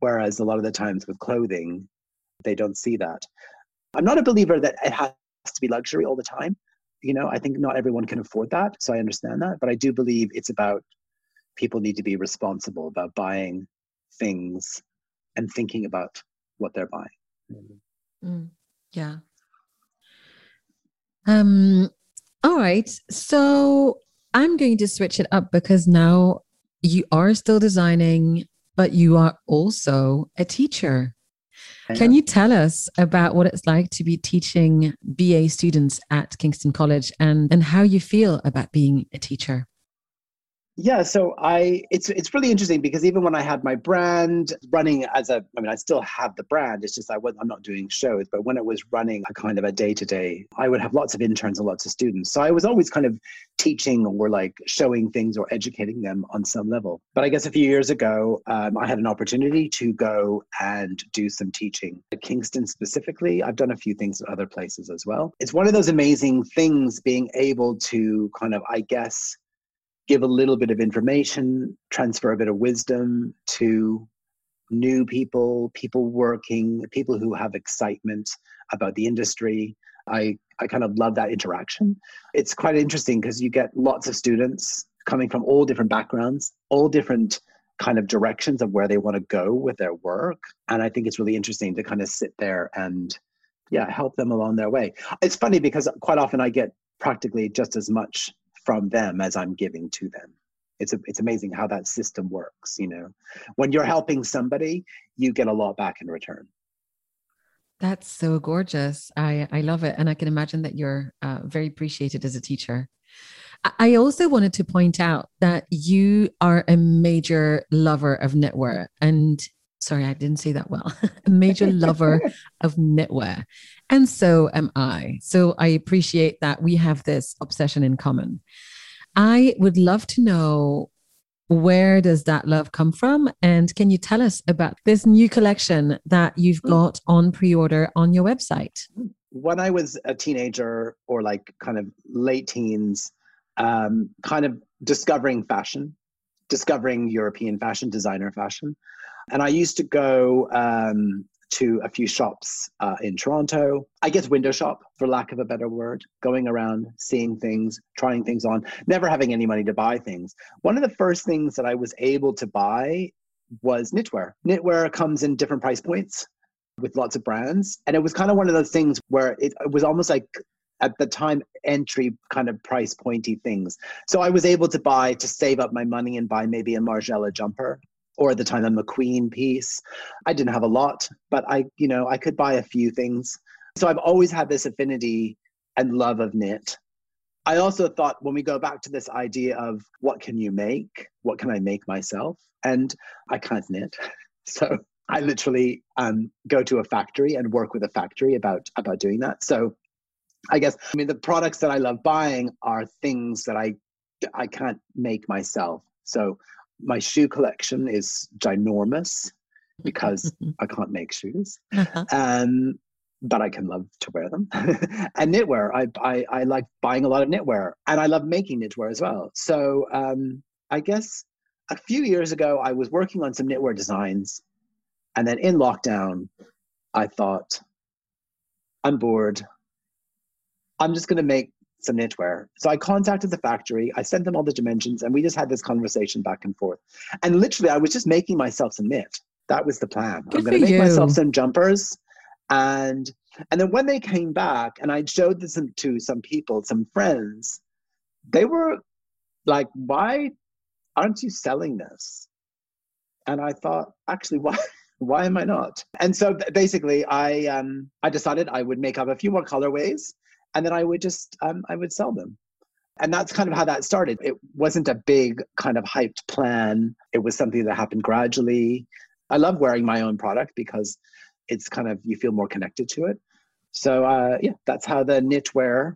Whereas a lot of the times with clothing, they don't see that. I'm not a believer that it has to be luxury all the time you know i think not everyone can afford that so i understand that but i do believe it's about people need to be responsible about buying things and thinking about what they're buying mm, yeah um all right. So i'm going to switch it up because now you are still designing but you are also a teacher. Can you tell us about what it's like to be teaching BA students at Kingston College and, and how you feel about being a teacher? Yeah, so I it's it's really interesting because even when I had my brand running as a I mean I still have the brand it's just I was I'm not doing shows but when it was running a kind of a day to day I would have lots of interns and lots of students. So I was always kind of teaching or like showing things or educating them on some level. But I guess a few years ago um, I had an opportunity to go and do some teaching. At Kingston specifically I've done a few things at other places as well. It's one of those amazing things being able to kind of I guess give a little bit of information, transfer a bit of wisdom to new people, people working, people who have excitement about the industry. I, I kind of love that interaction. It's quite interesting because you get lots of students coming from all different backgrounds, all different kind of directions of where they want to go with their work. And I think it's really interesting to kind of sit there and yeah, help them along their way. It's funny because quite often I get practically just as much from them as I'm giving to them. It's a, it's amazing how that system works. You know, when you're helping somebody, you get a lot back in return. That's so gorgeous. I I love it, and I can imagine that you're uh, very appreciated as a teacher. I also wanted to point out that you are a major lover of knitwear. And sorry, I didn't say that well. a major lover of knitwear. And so am I. So I appreciate that we have this obsession in common. I would love to know where does that love come from? And can you tell us about this new collection that you've hmm. got on pre order on your website? When I was a teenager or like kind of late teens, um, kind of discovering fashion, discovering European fashion, designer fashion. And I used to go um, to a few shops uh, in Toronto. I guess window shop, for lack of a better word, going around, seeing things, trying things on, never having any money to buy things. One of the first things that I was able to buy was knitwear. Knitwear comes in different price points with lots of brands. And it was kind of one of those things where it, it was almost like at the time entry kind of price pointy things. So I was able to buy to save up my money and buy maybe a Margiela jumper or at the time a McQueen piece. I didn't have a lot, but I, you know, I could buy a few things. So I've always had this affinity and love of knit. I also thought when we go back to this idea of what can you make? What can I make myself? And I can't knit. So I literally um, go to a factory and work with a factory about about doing that. So I guess I mean the products that I love buying are things that I I can't make myself. So my shoe collection is ginormous because I can't make shoes. Uh-huh. Um, but I can love to wear them. and knitwear, I, I, I like buying a lot of knitwear and I love making knitwear as well. So um, I guess a few years ago, I was working on some knitwear designs. And then in lockdown, I thought, I'm bored. I'm just going to make some knitwear. So I contacted the factory, I sent them all the dimensions, and we just had this conversation back and forth. And literally, I was just making myself some knit. That was the plan. Good I'm going to make you. myself some jumpers. And and then when they came back and I showed this to some people, some friends, they were like, why aren't you selling this? And I thought, actually, why? Why am I not? And so basically, I um, I decided I would make up a few more colorways and then I would just um, I would sell them. And that's kind of how that started. It wasn't a big kind of hyped plan. It was something that happened gradually. I love wearing my own product because it's kind of you feel more connected to it. So uh, yeah, that's how the knitwear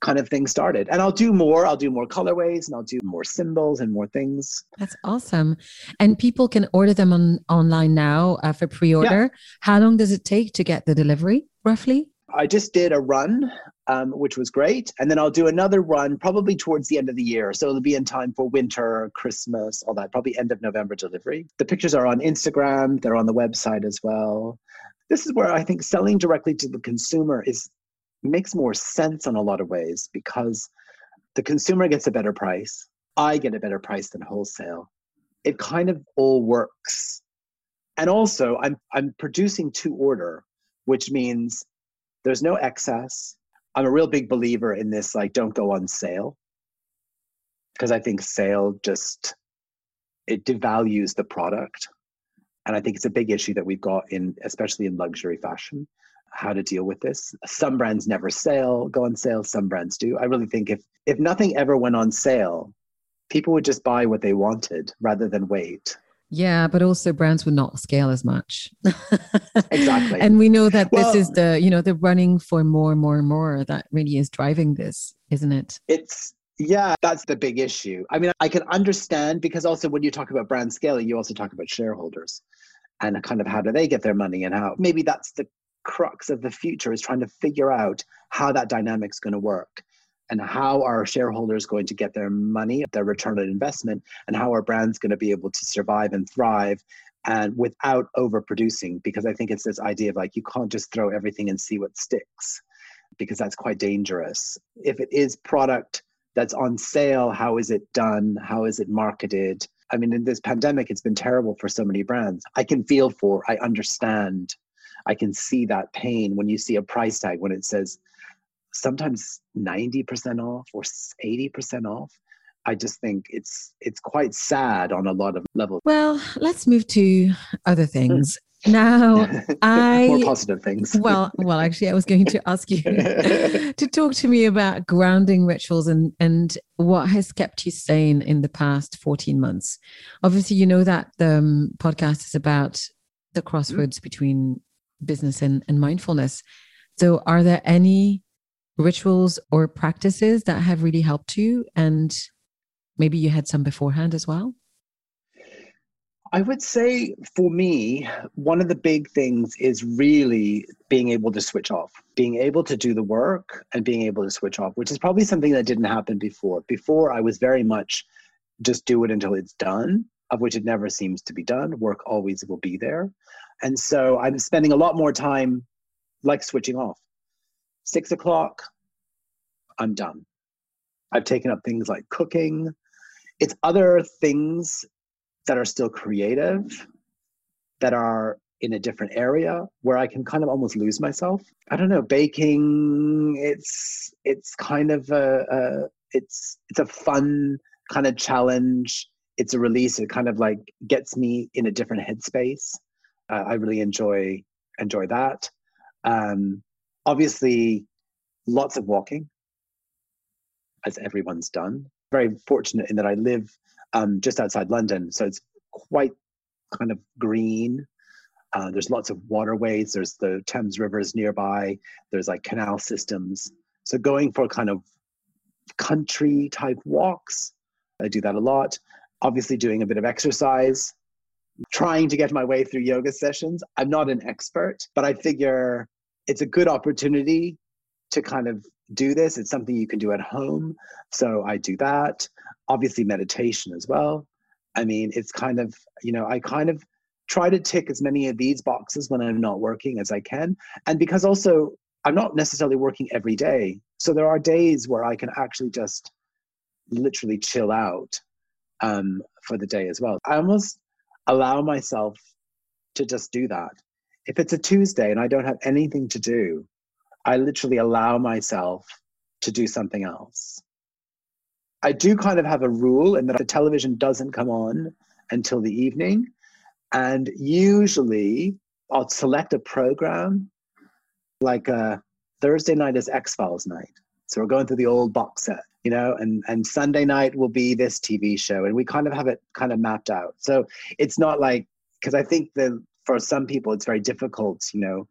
kind of thing started. And I'll do more. I'll do more colorways and I'll do more symbols and more things. That's awesome. And people can order them on online now uh, for pre-order. Yeah. How long does it take to get the delivery roughly? I just did a run, um, which was great. And then I'll do another run probably towards the end of the year. So it'll be in time for winter, Christmas, all that, probably end of November delivery. The pictures are on Instagram, they're on the website as well. This is where I think selling directly to the consumer is makes more sense in a lot of ways because the consumer gets a better price. I get a better price than wholesale. It kind of all works. And also I'm I'm producing to order, which means there's no excess. I'm a real big believer in this, like, don't go on sale. Because I think sale just it devalues the product. And I think it's a big issue that we've got in especially in luxury fashion, how to deal with this. Some brands never sale, go on sale, some brands do. I really think if if nothing ever went on sale, people would just buy what they wanted rather than wait. Yeah, but also brands would not scale as much. exactly. And we know that well, this is the, you know, the running for more and more and more that really is driving this, isn't it? It's yeah, that's the big issue. I mean, I can understand because also when you talk about brand scaling, you also talk about shareholders and kind of how do they get their money and how maybe that's the crux of the future is trying to figure out how that dynamic's going to work and how are shareholders going to get their money, their return on investment, and how are brands going to be able to survive and thrive and without overproducing? Because i think it's this idea of like you can't just throw everything and see what sticks because that's quite dangerous. If it is product that's on sale how is it done? How is it marketed? I mean in this pandemic it's been terrible for so many brands. I can feel for i understand. I can see that pain when you see a price tag when it says sometimes 90% off or 80% off i just think it's it's quite sad on a lot of levels well let's move to other things Now, I more positive things. well, well, actually, I was going to ask you to talk to me about grounding rituals and and what has kept you sane in the past fourteen months. Obviously, you know that the um, podcast is about the crossroads mm-hmm. between business and, and mindfulness. So, are there any rituals or practices that have really helped you, and maybe you had some beforehand as well? I would say for me, one of the big things is really being able to switch off, being able to do the work and being able to switch off, which is probably something that didn't happen before. Before, I was very much just do it until it's done, of which it never seems to be done. Work always will be there. And so I'm spending a lot more time like switching off. Six o'clock, I'm done. I've taken up things like cooking. It's other things that are still creative, that are in a different area where I can kind of almost lose myself. I don't know, baking. It's it's kind of a, a it's it's a fun kind of challenge. It's a release. It kind of like gets me in a different headspace. Uh, I really enjoy enjoy that. Um, obviously, lots of walking, as everyone's done. Very fortunate in that I live um, just outside London. So it's quite kind of green. Uh, there's lots of waterways. There's the Thames rivers nearby. There's like canal systems. So going for kind of country type walks, I do that a lot. Obviously, doing a bit of exercise, trying to get my way through yoga sessions. I'm not an expert, but I figure it's a good opportunity to kind of do this. It's something you can do at home. So I do that obviously meditation as well. I mean, it's kind of, you know, I kind of try to tick as many of these boxes when I'm not working as I can. And because also I'm not necessarily working every day. So there are days where I can actually just literally chill out um, for the day as well. I almost allow myself to just do that. If it's a Tuesday and I don't have anything to do, I literally allow myself to do something else. I do kind of have a rule in that the television doesn't come on until the evening. And usually I'll select a program like uh, Thursday night is X Files night. So we're going through the old box set, you know, and, and Sunday night will be this TV show. And we kind of have it kind of mapped out. So it's not like, because I think that for some people it's very difficult, you know,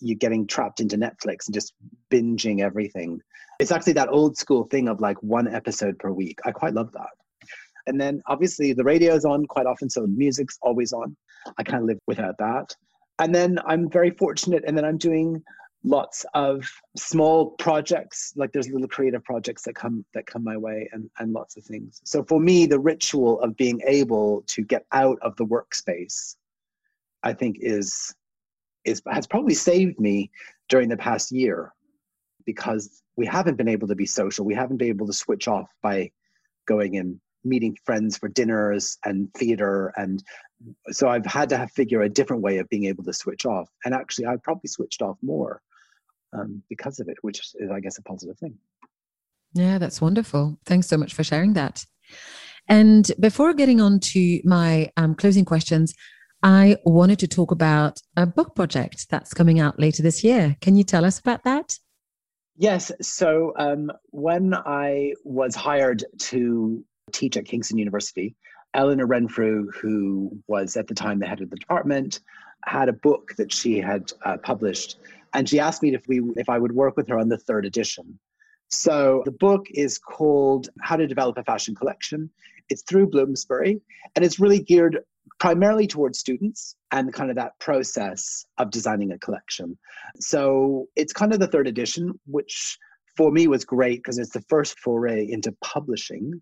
you're getting trapped into Netflix and just binging everything. It's actually that old school thing of like one episode per week. I quite love that. And then obviously the radio's on quite often, so music's always on. I can't live without that. And then I'm very fortunate, and then I'm doing lots of small projects like there's little creative projects that come that come my way and and lots of things so for me the ritual of being able to get out of the workspace i think is is has probably saved me during the past year because we haven't been able to be social. We haven't been able to switch off by going and meeting friends for dinners and theater and so I've had to have figure a different way of being able to switch off. And actually, I've probably switched off more um, because of it, which is, I guess, a positive thing. Yeah, that's wonderful. Thanks so much for sharing that. And before getting on to my um, closing questions, I wanted to talk about a book project that's coming out later this year. Can you tell us about that? Yes. So um, when I was hired to teach at Kingston University, Elinor Renfrew, who was at the time the head of the department, had a book that she had uh, published, and she asked me if we if I would work with her on the third edition. So the book is called How to Develop a Fashion Collection. It's through Bloomsbury, and it's really geared primarily towards students and kind of that process of designing a collection. So it's kind of the third edition, which for me was great because it's the first foray into publishing,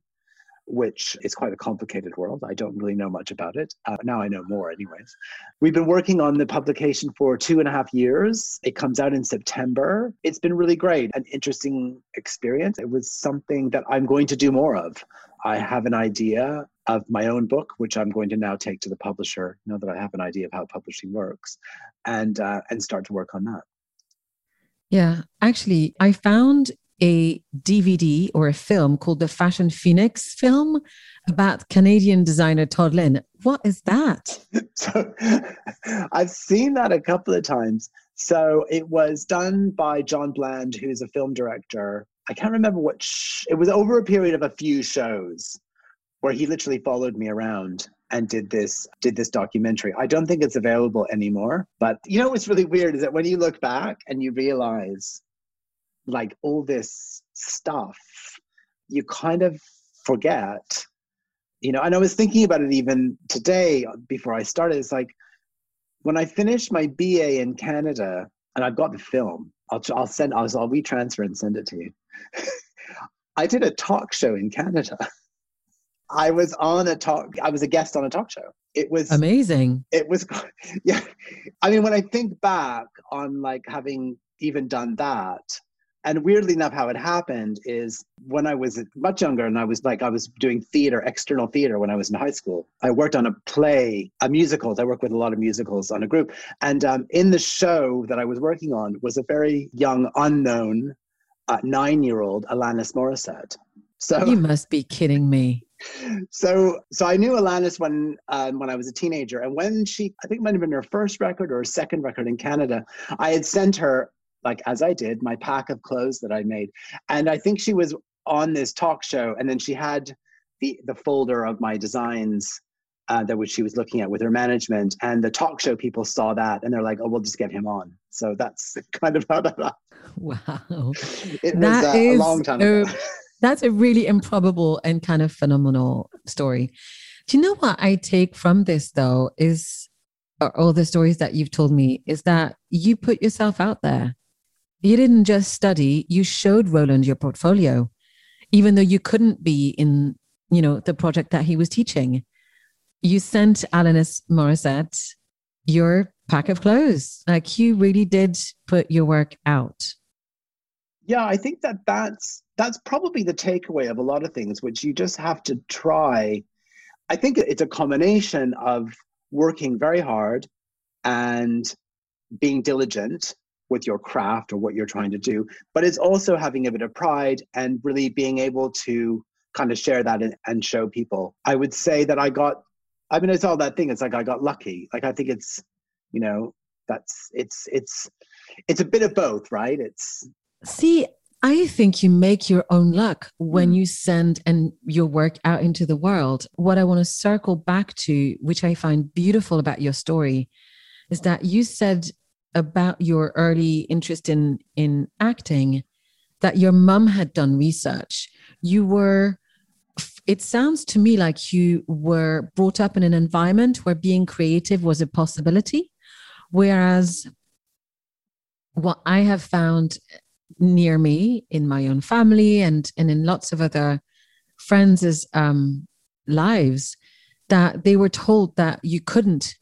which is quite a complicated world. I don't really know much about it. Uh, now I know more, anyways. We've been working on the publication for two and a half years. It comes out in September. It's been really great, an interesting experience. It was something that I'm going to do more of. I have an idea of my own book, which I'm going to now take to the publisher, now that I have an idea of how publishing works, and uh, and start to work on that. Yeah, actually, I found a DVD or a film called the Fashion Phoenix film about Canadian designer Todd Lynn. What is that? so I've seen that a couple of times. So it was done by John Bland, who's a film director. I can't remember what sh- it was over a period of a few shows where he literally followed me around and did this did this documentary. I don't think it's available anymore, but you know what's really weird is that when you look back and you realize like all this stuff, you kind of forget. You know, and I was thinking about it even today uh, before I started. It's like when I finished my BA in Canada, and I've got the film. I'll I'll send I'll, I'll retransfer and send it to you. I did a talk show in Canada. I was on a talk. I was a guest on a talk show. It was amazing. It was, yeah. I mean, when I think back on like having even done that, and weirdly enough, how it happened is when I was much younger and I was like, I was doing theater, external theater when I was in high school. I worked on a play, a musical. I work with a lot of musicals on a group. And um, in the show that I was working on was a very young, unknown uh, nine year old Alanis Morissette. So you must be kidding me so so I knew Alanis when um, when I was a teenager, and when she I think it might have been her first record or her second record in Canada, I had sent her like as I did my pack of clothes that I made, and I think she was on this talk show, and then she had the the folder of my designs. Uh, that which she was looking at with her management, and the talk show people saw that, and they're like, "Oh, we'll just get him on." So that's kind of how that. Happened. Wow, it that was uh, is, a long time ago. Uh, that's a really improbable and kind of phenomenal story. Do you know what I take from this though is all the stories that you've told me is that you put yourself out there. You didn't just study, you showed Roland your portfolio, even though you couldn't be in, you know, the project that he was teaching. You sent Alanis Morissette your pack of clothes. Like you really did put your work out. Yeah, I think that that's that's probably the takeaway of a lot of things, which you just have to try. I think it's a combination of working very hard and being diligent with your craft or what you're trying to do, but it's also having a bit of pride and really being able to kind of share that and, and show people. I would say that I got, I mean, it's all that thing. It's like I got lucky. Like I think it's, you know, that's it's it's it's a bit of both, right? It's See, I think you make your own luck when mm. you send and your work out into the world. What I want to circle back to, which I find beautiful about your story, is that you said about your early interest in in acting that your mum had done research. You were it sounds to me like you were brought up in an environment where being creative was a possibility whereas what I have found near me in my own family and and in lots of other friends' um, lives that they were told that you couldn't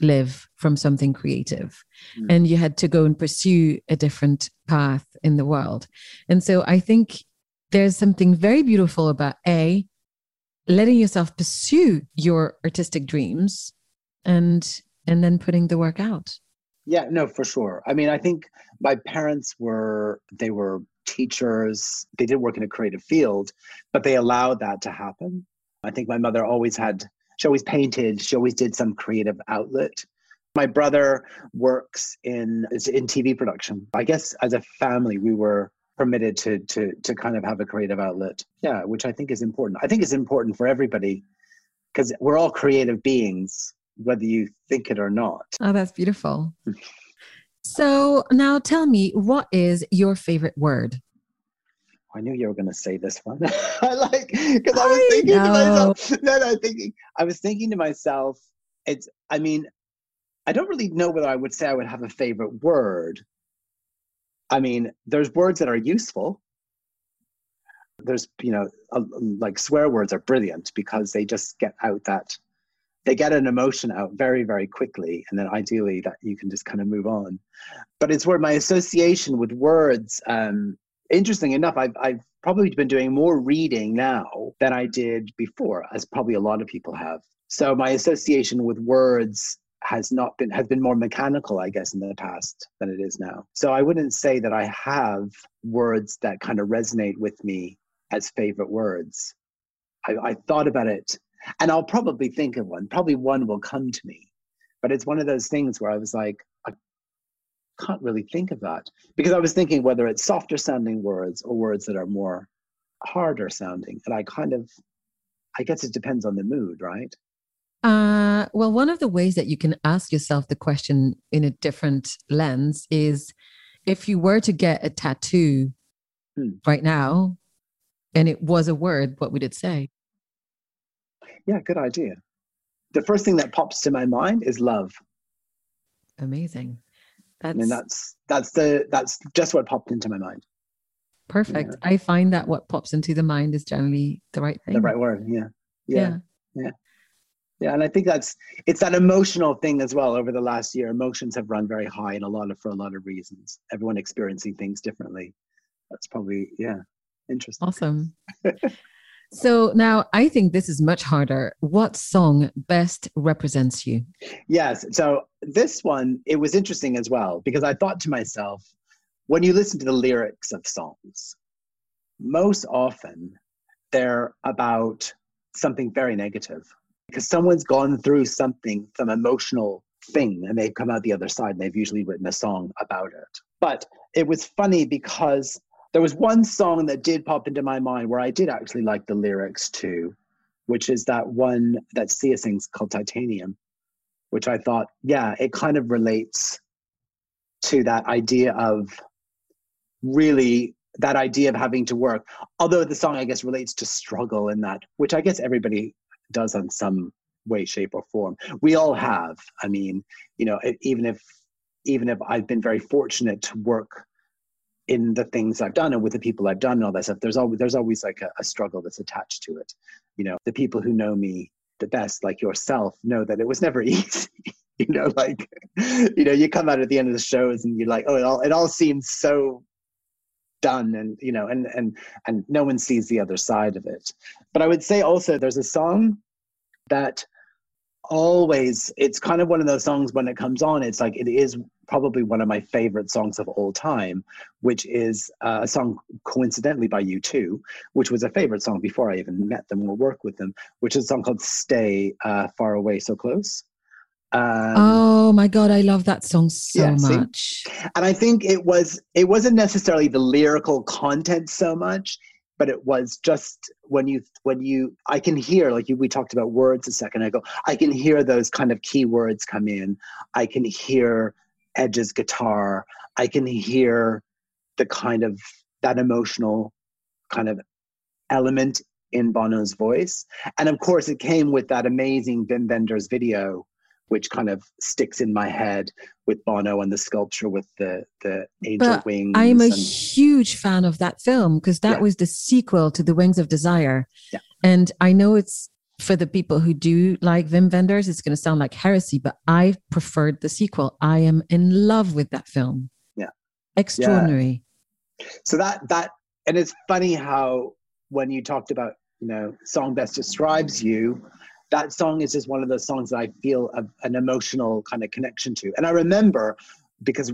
live from something creative mm. and you had to go and pursue a different path in the world and so i think there's something very beautiful about a letting yourself pursue your artistic dreams and and then putting the work out yeah, no, for sure. I mean, I think my parents were they were teachers. They did work in a creative field, but they allowed that to happen. I think my mother always had she always painted, she always did some creative outlet. My brother works in in TV production. I guess as a family we were permitted to to to kind of have a creative outlet. Yeah, which I think is important. I think it's important for everybody because we're all creative beings whether you think it or not. Oh, that's beautiful. so now tell me, what is your favorite word? I knew you were going to say this one. I like because I was I thinking know. to myself. No, no, thinking. I was thinking to myself. It's. I mean, I don't really know whether I would say I would have a favorite word. I mean, there's words that are useful. There's, you know, a, like swear words are brilliant because they just get out that they get an emotion out very very quickly and then ideally that you can just kind of move on but it's where my association with words um, interesting enough I've, I've probably been doing more reading now than i did before as probably a lot of people have. So my association with words has not been has been more mechanical i guess in the past than it is now. So i wouldn't say that i have words that kind of resonate with me as favorite words. I, I thought about it and i'll probably think of one. Probably one will come to me. But it's one of those things where i was like can't really think of that because i was thinking whether it's softer sounding words or words that are more harder sounding and i kind of i guess it depends on the mood right uh, well, one of the ways that you can ask yourself the question in a different lens is if you were to get a tattoo hmm. right now and it was a word, what would it say? Yeah, good idea. The first thing that pops to my mind is love. Amazing. That's, I mean, that's that's the that's just what popped into my mind. Perfect. Yeah. I find that what pops into the mind is generally the right thing. The right word. Yeah. Yeah. Yeah. yeah yeah and i think that's it's that emotional thing as well over the last year emotions have run very high and a lot of for a lot of reasons everyone experiencing things differently that's probably yeah interesting awesome so now i think this is much harder. What song best represents you? Yes. So this one it was interesting as well because i thought to myself when you listen to the lyrics of songs most often they're about something very negative because someone's gone through something, some emotional thing, and they've come out the other side and they've usually written a song about it. But it was funny because there was one song that did pop into my mind where I did actually like the lyrics too, which is that one that Sia sings called Titanium, which I thought, yeah, it kind of relates to that idea of really that idea of having to work. Although the song, I guess, relates to struggle in that, which I guess everybody does on some way shape or form we all have i mean you know even if even if i've been very fortunate to work in the things i've done and with the people i've done and all that stuff there's always there's always like a, a struggle that's attached to it. You know the people who know me the best like yourself know that it was never easy. You know like you know you come out at the end of the shows and you're like oh it all it all seems so done and you know and and and no one sees the other side of it. But i would say also there's a song that always it's kind of one of those songs when it comes on it's like it is probably one of my favorite songs of all time which is uh, a song coincidentally by U2 which was a favorite song before i even met them or worked with them which is a song called stay uh, far away so close um, oh my god, I love that song so yeah, much. And I think it was it wasn't necessarily the lyrical content so much, but it was just when you when you I can hear like you, we talked about words a second ago. I can hear those kind of key words come in. I can hear Edge's guitar. I can hear the kind of that emotional kind of element in Bono's voice. And of course, it came with that amazing Wim Wenders video which kind of sticks in my head with Bono and the sculpture with the the angel but wings. I'm a and, huge fan of that film because that yeah. was the sequel to The Wings of Desire. Yeah. And I know it's for the people who do like Wim Wenders, it's going to sound like heresy, but I preferred the sequel. I am in love with that film. Yeah. Extraordinary. Yeah. So that that and it's funny how when you talked about, you know, song best describes you, that song is just one of those songs that I feel a, an emotional kind of connection to. And I remember because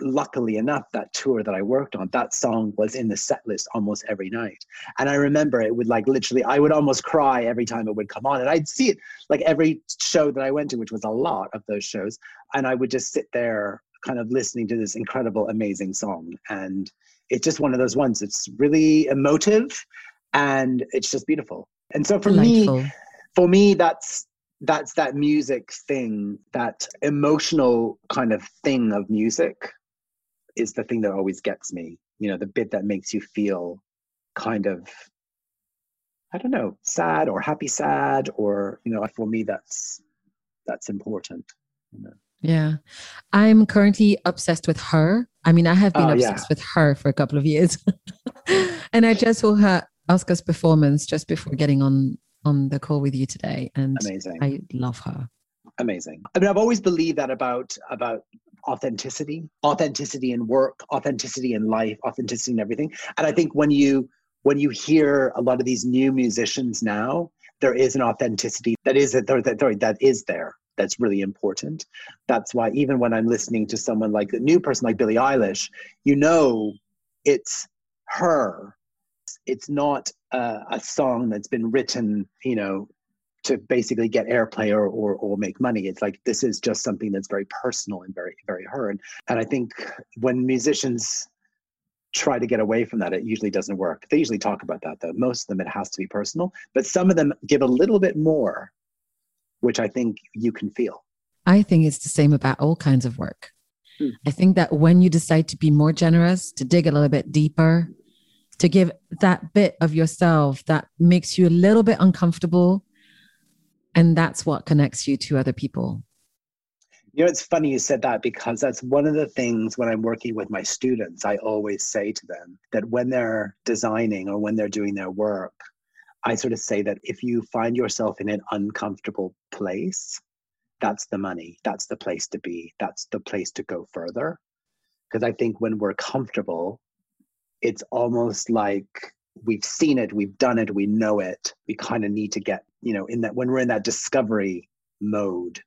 luckily enough, that tour that I worked on, that song was in the set list almost every night. And I remember it would like literally, I would almost cry every time it would come on. And I'd see it like every show that I went to, which was a lot of those shows. And I would just sit there kind of listening to this incredible, amazing song. And it's just one of those ones. It's really emotive and it's just beautiful. And so for Delightful. me, for me that's that's that music thing that emotional kind of thing of music is the thing that always gets me you know the bit that makes you feel kind of i don't know sad or happy sad or you know for me that's that's important you know? yeah i'm currently obsessed with her i mean i have been oh, obsessed yeah. with her for a couple of years and i just saw her oscars performance just before getting on on the call with you today, and Amazing. I love her. Amazing. I mean, I've always believed that about about authenticity, authenticity in work, authenticity in life, authenticity in everything. And I think when you when you hear a lot of these new musicians now, there is an authenticity that is that, that, that is there. that's really important. That's why even when I'm listening to someone like a new person like Billie Eilish, you know it's her. It's not a, a song that's been written, you know, to basically get airplay or, or, or make money. It's like this is just something that's very personal and very very her. And, and I think when musicians try to get away from that, it usually doesn't work. They usually talk about that though. Most of them it has to be personal, but some of them give a little bit more, which I think you can feel. I think it's the same about all kinds of work. Hmm. I think that when you decide to be more generous, to dig a little bit deeper, to give that bit of yourself that makes you a little bit uncomfortable, and that's what connects you to other people. You know, it's funny you said that because that's one of the things when I'm working with my students, I always say to them that when they're designing or when they're doing their work, I sort of say that if you find yourself in an uncomfortable place, that's the money. That's the place to be. That's the place to go further. Because I think when we're comfortable, it's almost like we've seen it, we've done it, we know it. We kind of need to get, you know, in that when we're in that discovery mode,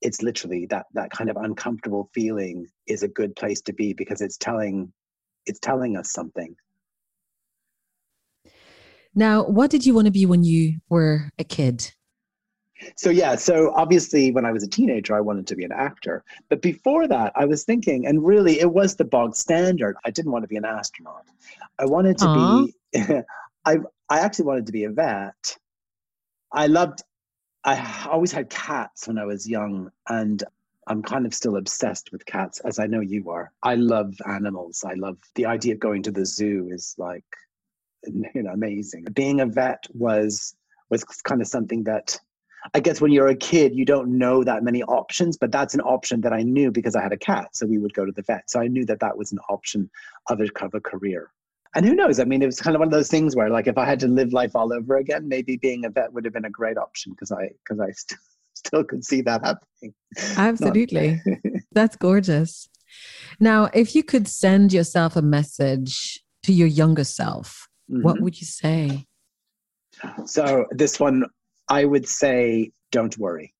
it's literally that that kind of uncomfortable feeling is a good place to be because it's telling it's telling us something. Now, what did you want to be when you were a kid? So yeah, so obviously when I was a teenager, I wanted to be an actor. But before that, I was thinking, and really it was the bog standard. I didn't want to be an astronaut. I wanted to Aww. be I I actually wanted to be a vet. I loved I always had cats when I was young and I'm kind of still obsessed with cats, as I know you are. I love animals. I love the idea of going to the zoo is like, you know, amazing. Being a vet was was kind of something that I guess when you're a kid, you don't know that many options, but that's an option that I knew because I had a cat. So we would go to the vet. So I knew that that was an option of a, of a career. And who knows? I mean, it was kind of one of those things where, like, if I had to live life all over again, maybe being a vet would have been a great option because I because I st- still could see that happening. Absolutely, that's gorgeous. Now, if you could send yourself a message to your younger self, mm-hmm. what would you say? So this one I would say don't worry.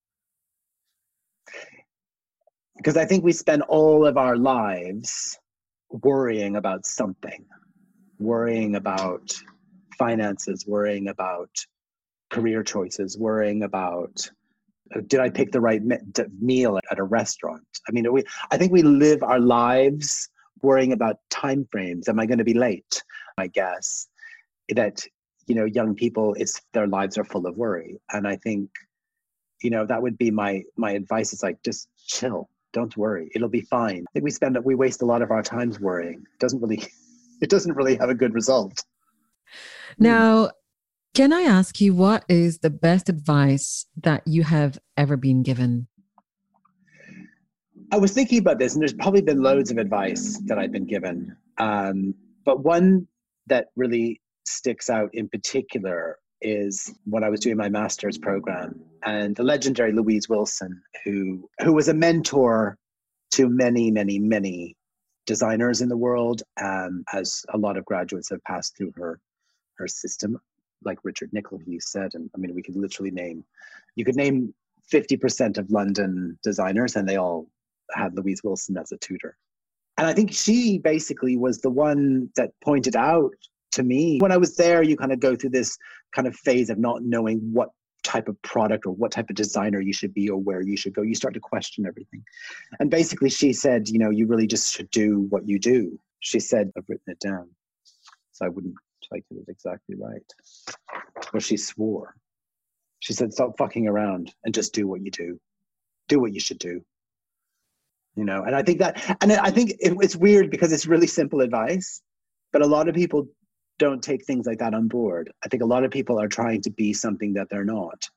Because I think we spend all of our lives worrying about something, worrying about finances, worrying about career choices, worrying about uh, did I pick the right meal at a restaurant? I mean, we, I think we live our lives worrying about time frames. Am I going to be late? I guess that you know young people it's their lives are full of worry. And i think you know that would be my my advice. Is like just chill. Don't worry. It'll be fine. I think we spend we waste a lot of our times worrying. It doesn't really it doesn't really have a good result. Now can i ask you what is the best advice that you have ever been given? I was thinking about this and there's probably been loads of advice that i've been given. Um, but one that really sticks out in particular is when I was doing my master's program and the legendary Louise Wilson, who who was a mentor to many, many, many designers in the world, um, as a lot of graduates have passed through her her system, like Richard who you said, and I mean we could literally name you could name 50% of London designers and they all had Louise Wilson as a tutor. And I think she basically was the one that pointed out to me. When I was there, you kind of go through this kind of phase of not knowing what type of product or what type of designer you should be or where you should go. You start to question everything. And basically, she said, you know, you really just should do what you do. She said, I've written it down. So I wouldn't take it exactly right. Or she swore. She said, stop fucking around and just do what you do. Do what you should do. You know, and I think that, and I think it, it's weird because it's really simple advice, but a lot of people don't take things like that on board. I think a lot of people are trying to be something that they're not,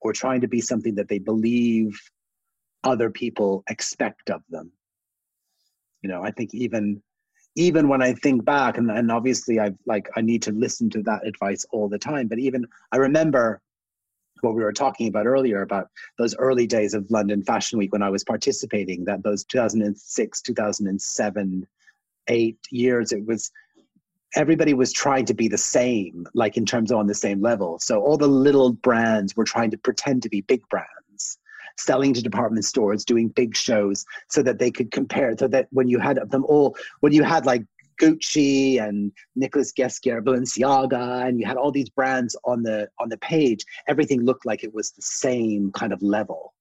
or trying to be something that they believe other people expect of them. You know, I think even even when I think back, and, and obviously I've like I need to listen to that advice all the time, but even I remember what we were talking about earlier about those early days of London Fashion Week when I was participating, that those 2006, 2007, eight years, it was everybody was trying to be the same, like in terms of on the same level. So all the little brands were trying to pretend to be big brands. selling to department stores, doing big shows so that they could compare. So that when you had them all, when you had like Gucci and Nicolas Ghesquiere, Balenciaga, and you had all these brands on the on the page, everything looked like it was the same kind of level.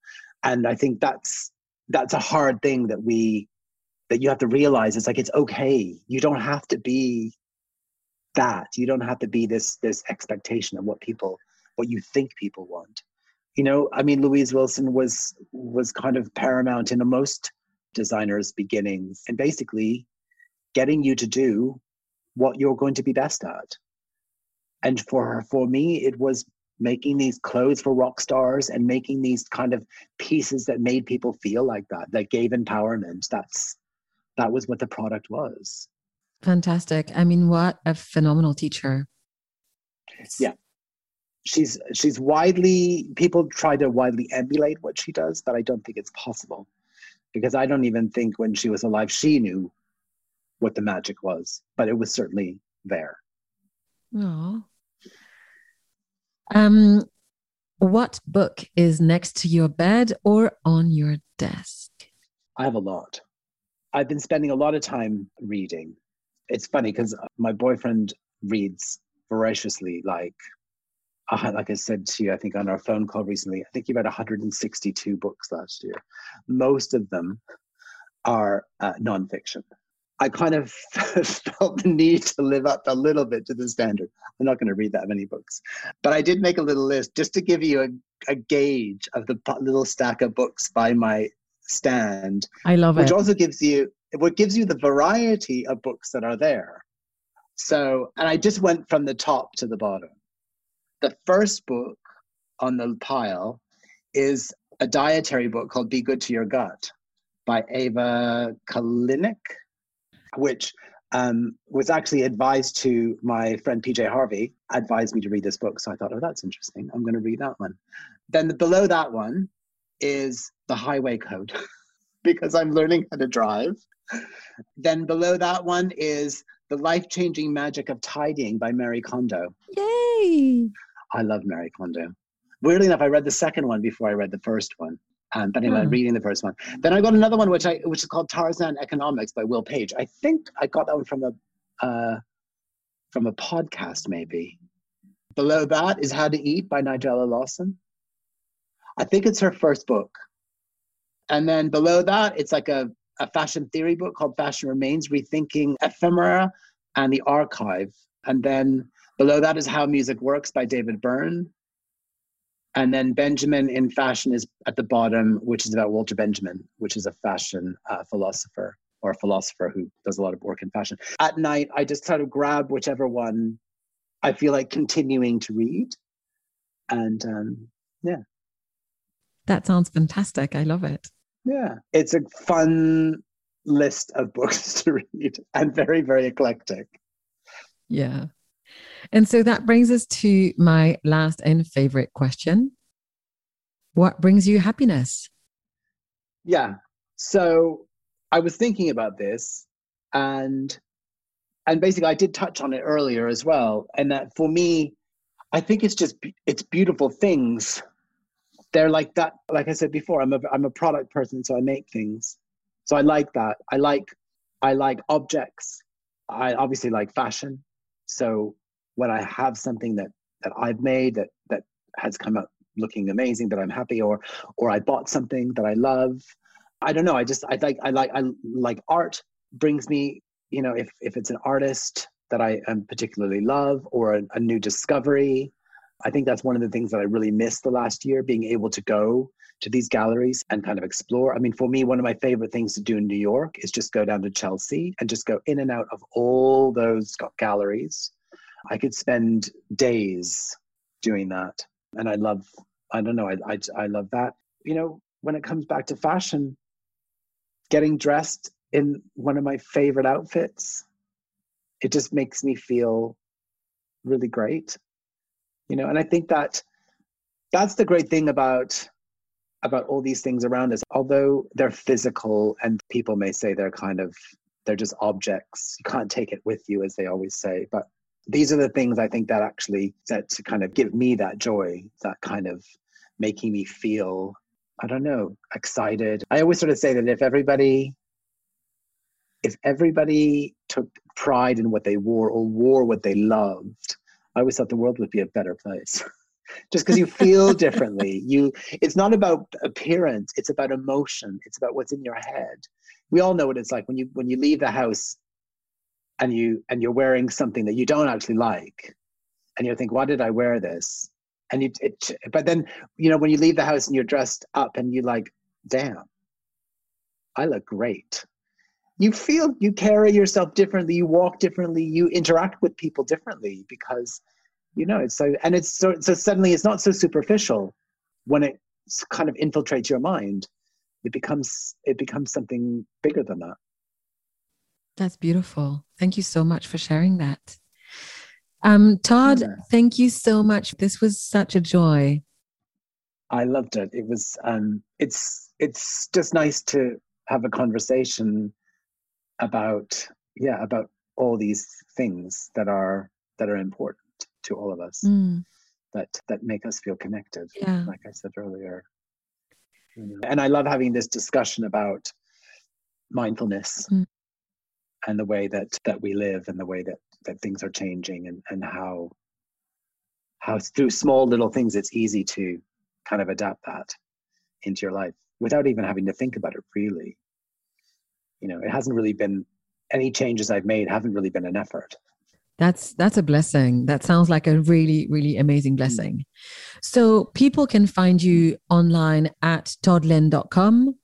And I think that's that's a hard thing that we that you have to realize it's like it's okay. You don't have to be that. You don't have to be this this expectation of what people what you think people want. You know, I mean Louise Wilson was was kind of paramount in most designers' beginnings and basically getting you to do what you're going to be best at. And for for me, it was making these clothes for rock stars and making these kind of pieces that made people feel like that, that gave empowerment. That's that was what the product was. Fantastic. I mean, what a phenomenal teacher. Yeah. She's she's widely people try to widely emulate what she does, but I don't think it's possible. Because I don't even think when she was alive she knew what the magic was, but it was certainly there. Oh. Um, what book is next to your bed or on your desk? I have a lot. I've been spending a lot of time reading. It's funny because my boyfriend reads voraciously, like uh, like I said to you, I think on our phone call recently, I think he read 162 books last year. Most of them are uh, nonfiction. I kind of felt the need to live up a little bit to the standard. I'm not going to read that many books, but I did make a little list just to give you a, a gauge of the little stack of books by my stand. I love which it. Which also gives you what gives you the variety of books that are there. So, and I just went from the top to the bottom. The first book on the pile is a dietary book called Be Good to Your Gut by Ava Kalinik which um, was actually advised to my friend PJ Harvey, advised me to read this book. So I thought, oh, that's interesting. I'm going to read that one. Then the, below that one is the highway code because I'm learning how to drive. Then below that one is the life changing magic of tidying by Marie Kondo. Yay! I love Marie Kondo. Weirdly enough, I read the second one before I read the first one. Um, but anyway, hmm. reading the first one. Then I got another one, which I which is called Tarzan Economics by Will Page. I think I got that one from a uh, from a podcast, maybe. Below that is How to Eat by Nigella Lawson. I think it's her first book. And then below that, it's like a, a fashion theory book called Fashion Remains Rethinking Ephemera and the Archive. And then below that is How Music Works by David Byrne. And then Benjamin in fashion is at the bottom, which is about Walter Benjamin, which is a fashion uh, philosopher or a philosopher who does a lot of work in fashion. At night, I just sort of grab whichever one I feel like continuing to read. And um, yeah. That sounds fantastic. I love it. Yeah. It's a fun list of books to read and very, very eclectic. Yeah. And so that brings us to my last and favorite question What brings you happiness? Yeah. So I was thinking about this and and basically I did touch on it earlier as well and that for me I think it's just it's beautiful things they're like that like I said before I'm a I'm a product person so I make things so I like that I like I like objects I obviously like fashion so when I have something that that I've made that that has come out looking amazing, that I'm happy, or or I bought something that I love. I don't know. I just I like I like I like art brings me. You know, if if it's an artist that I am particularly love or a, a new discovery, I think that's one of the things that I really missed the last year, being able to go to these galleries and kind of explore. I mean, for me, one of my favorite things to do in New York is just go down to Chelsea and just go in and out of all those galleries I could spend days doing that. And I love, I don't know, I, I, I love that. You know, when it comes back to fashion, getting dressed in one of my favorite outfits, it just makes me feel really great. You know, and I think that that's the great thing about about all these things around us although they're physical and people may say they're kind of they're just objects you can't take it with you as they always say but these are the things I think that actually that to kind of give me that joy, that kind of making me feel I don't know, excited. I always sort of say that if everybody if everybody took pride in what they wore or wore what they loved, I always thought the world would be a better place. Just because you feel differently. You it's not about appearance, it's about emotion. It's about what's in your head. We all know what it's like when you when you leave the house and you and you're wearing something that you don't actually like and you think why did i wear this and you it, but then you know when you leave the house and you're dressed up and you like damn i look great you feel you carry yourself differently you walk differently you interact with people differently because you know it's so and it's so so suddenly it's not so superficial when it kind of infiltrates your mind it becomes it becomes something bigger than that that's beautiful thank you so much for sharing that um, Todd, yeah. thank you so much. This was such a joy. I loved it. It was um, it's it's just nice to have a conversation about yeah about all these things that are that are important to all of us mm. that that make us feel connected. Yeah. Like I said earlier. And I love having this discussion about mindfulness mm. and the way that that we live and the way that that things are changing and, and how how through small little things it's easy to kind of adapt that into your life without even having to think about it really you know it hasn't really been any changes i've made haven't really been an effort that's that's a blessing that sounds like a really really amazing mm. blessing mm-hmm. so people can find you online at toddlynn.com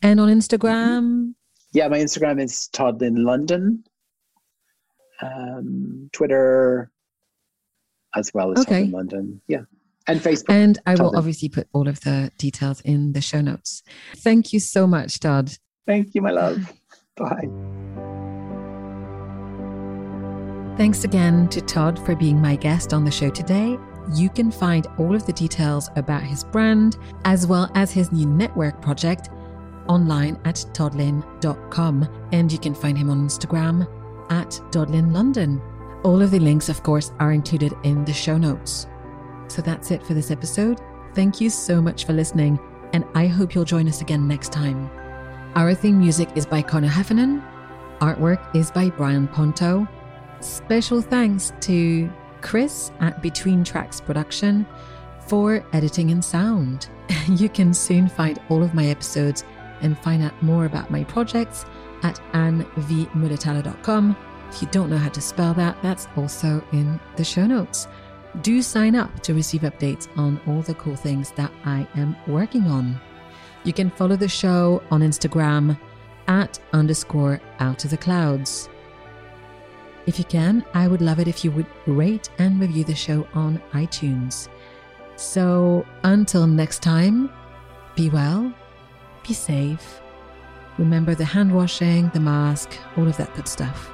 and on instagram mm-hmm. yeah my instagram is toddlynn london um, Twitter, as well as okay. in London. Yeah. And Facebook. And I will obviously put all of the details in the show notes. Thank you so much, Todd. Thank you, my love. Bye. Thanks again to Todd for being my guest on the show today. You can find all of the details about his brand as well as his new network project online at toddlynn.com. And you can find him on Instagram at Toddlynn London. All of the links, of course, are included in the show notes. So that's it for this episode. Thank you so much for listening, and I hope you'll join us again next time. Our theme music is by Connor Heffernan. Artwork is by Brian Ponto. Special thanks to Chris at Between Tracks Production for editing and sound. You can soon find all of my episodes and find out more about my projects at annvmulatalo.com. If you don't know how to spell that, that's also in the show notes. Do sign up to receive updates on all the cool things that I am working on. You can follow the show on Instagram at underscore out of the clouds. If you can, I would love it if you would rate and review the show on iTunes. So until next time, be well, be safe, Remember the hand washing, the mask, all of that good stuff.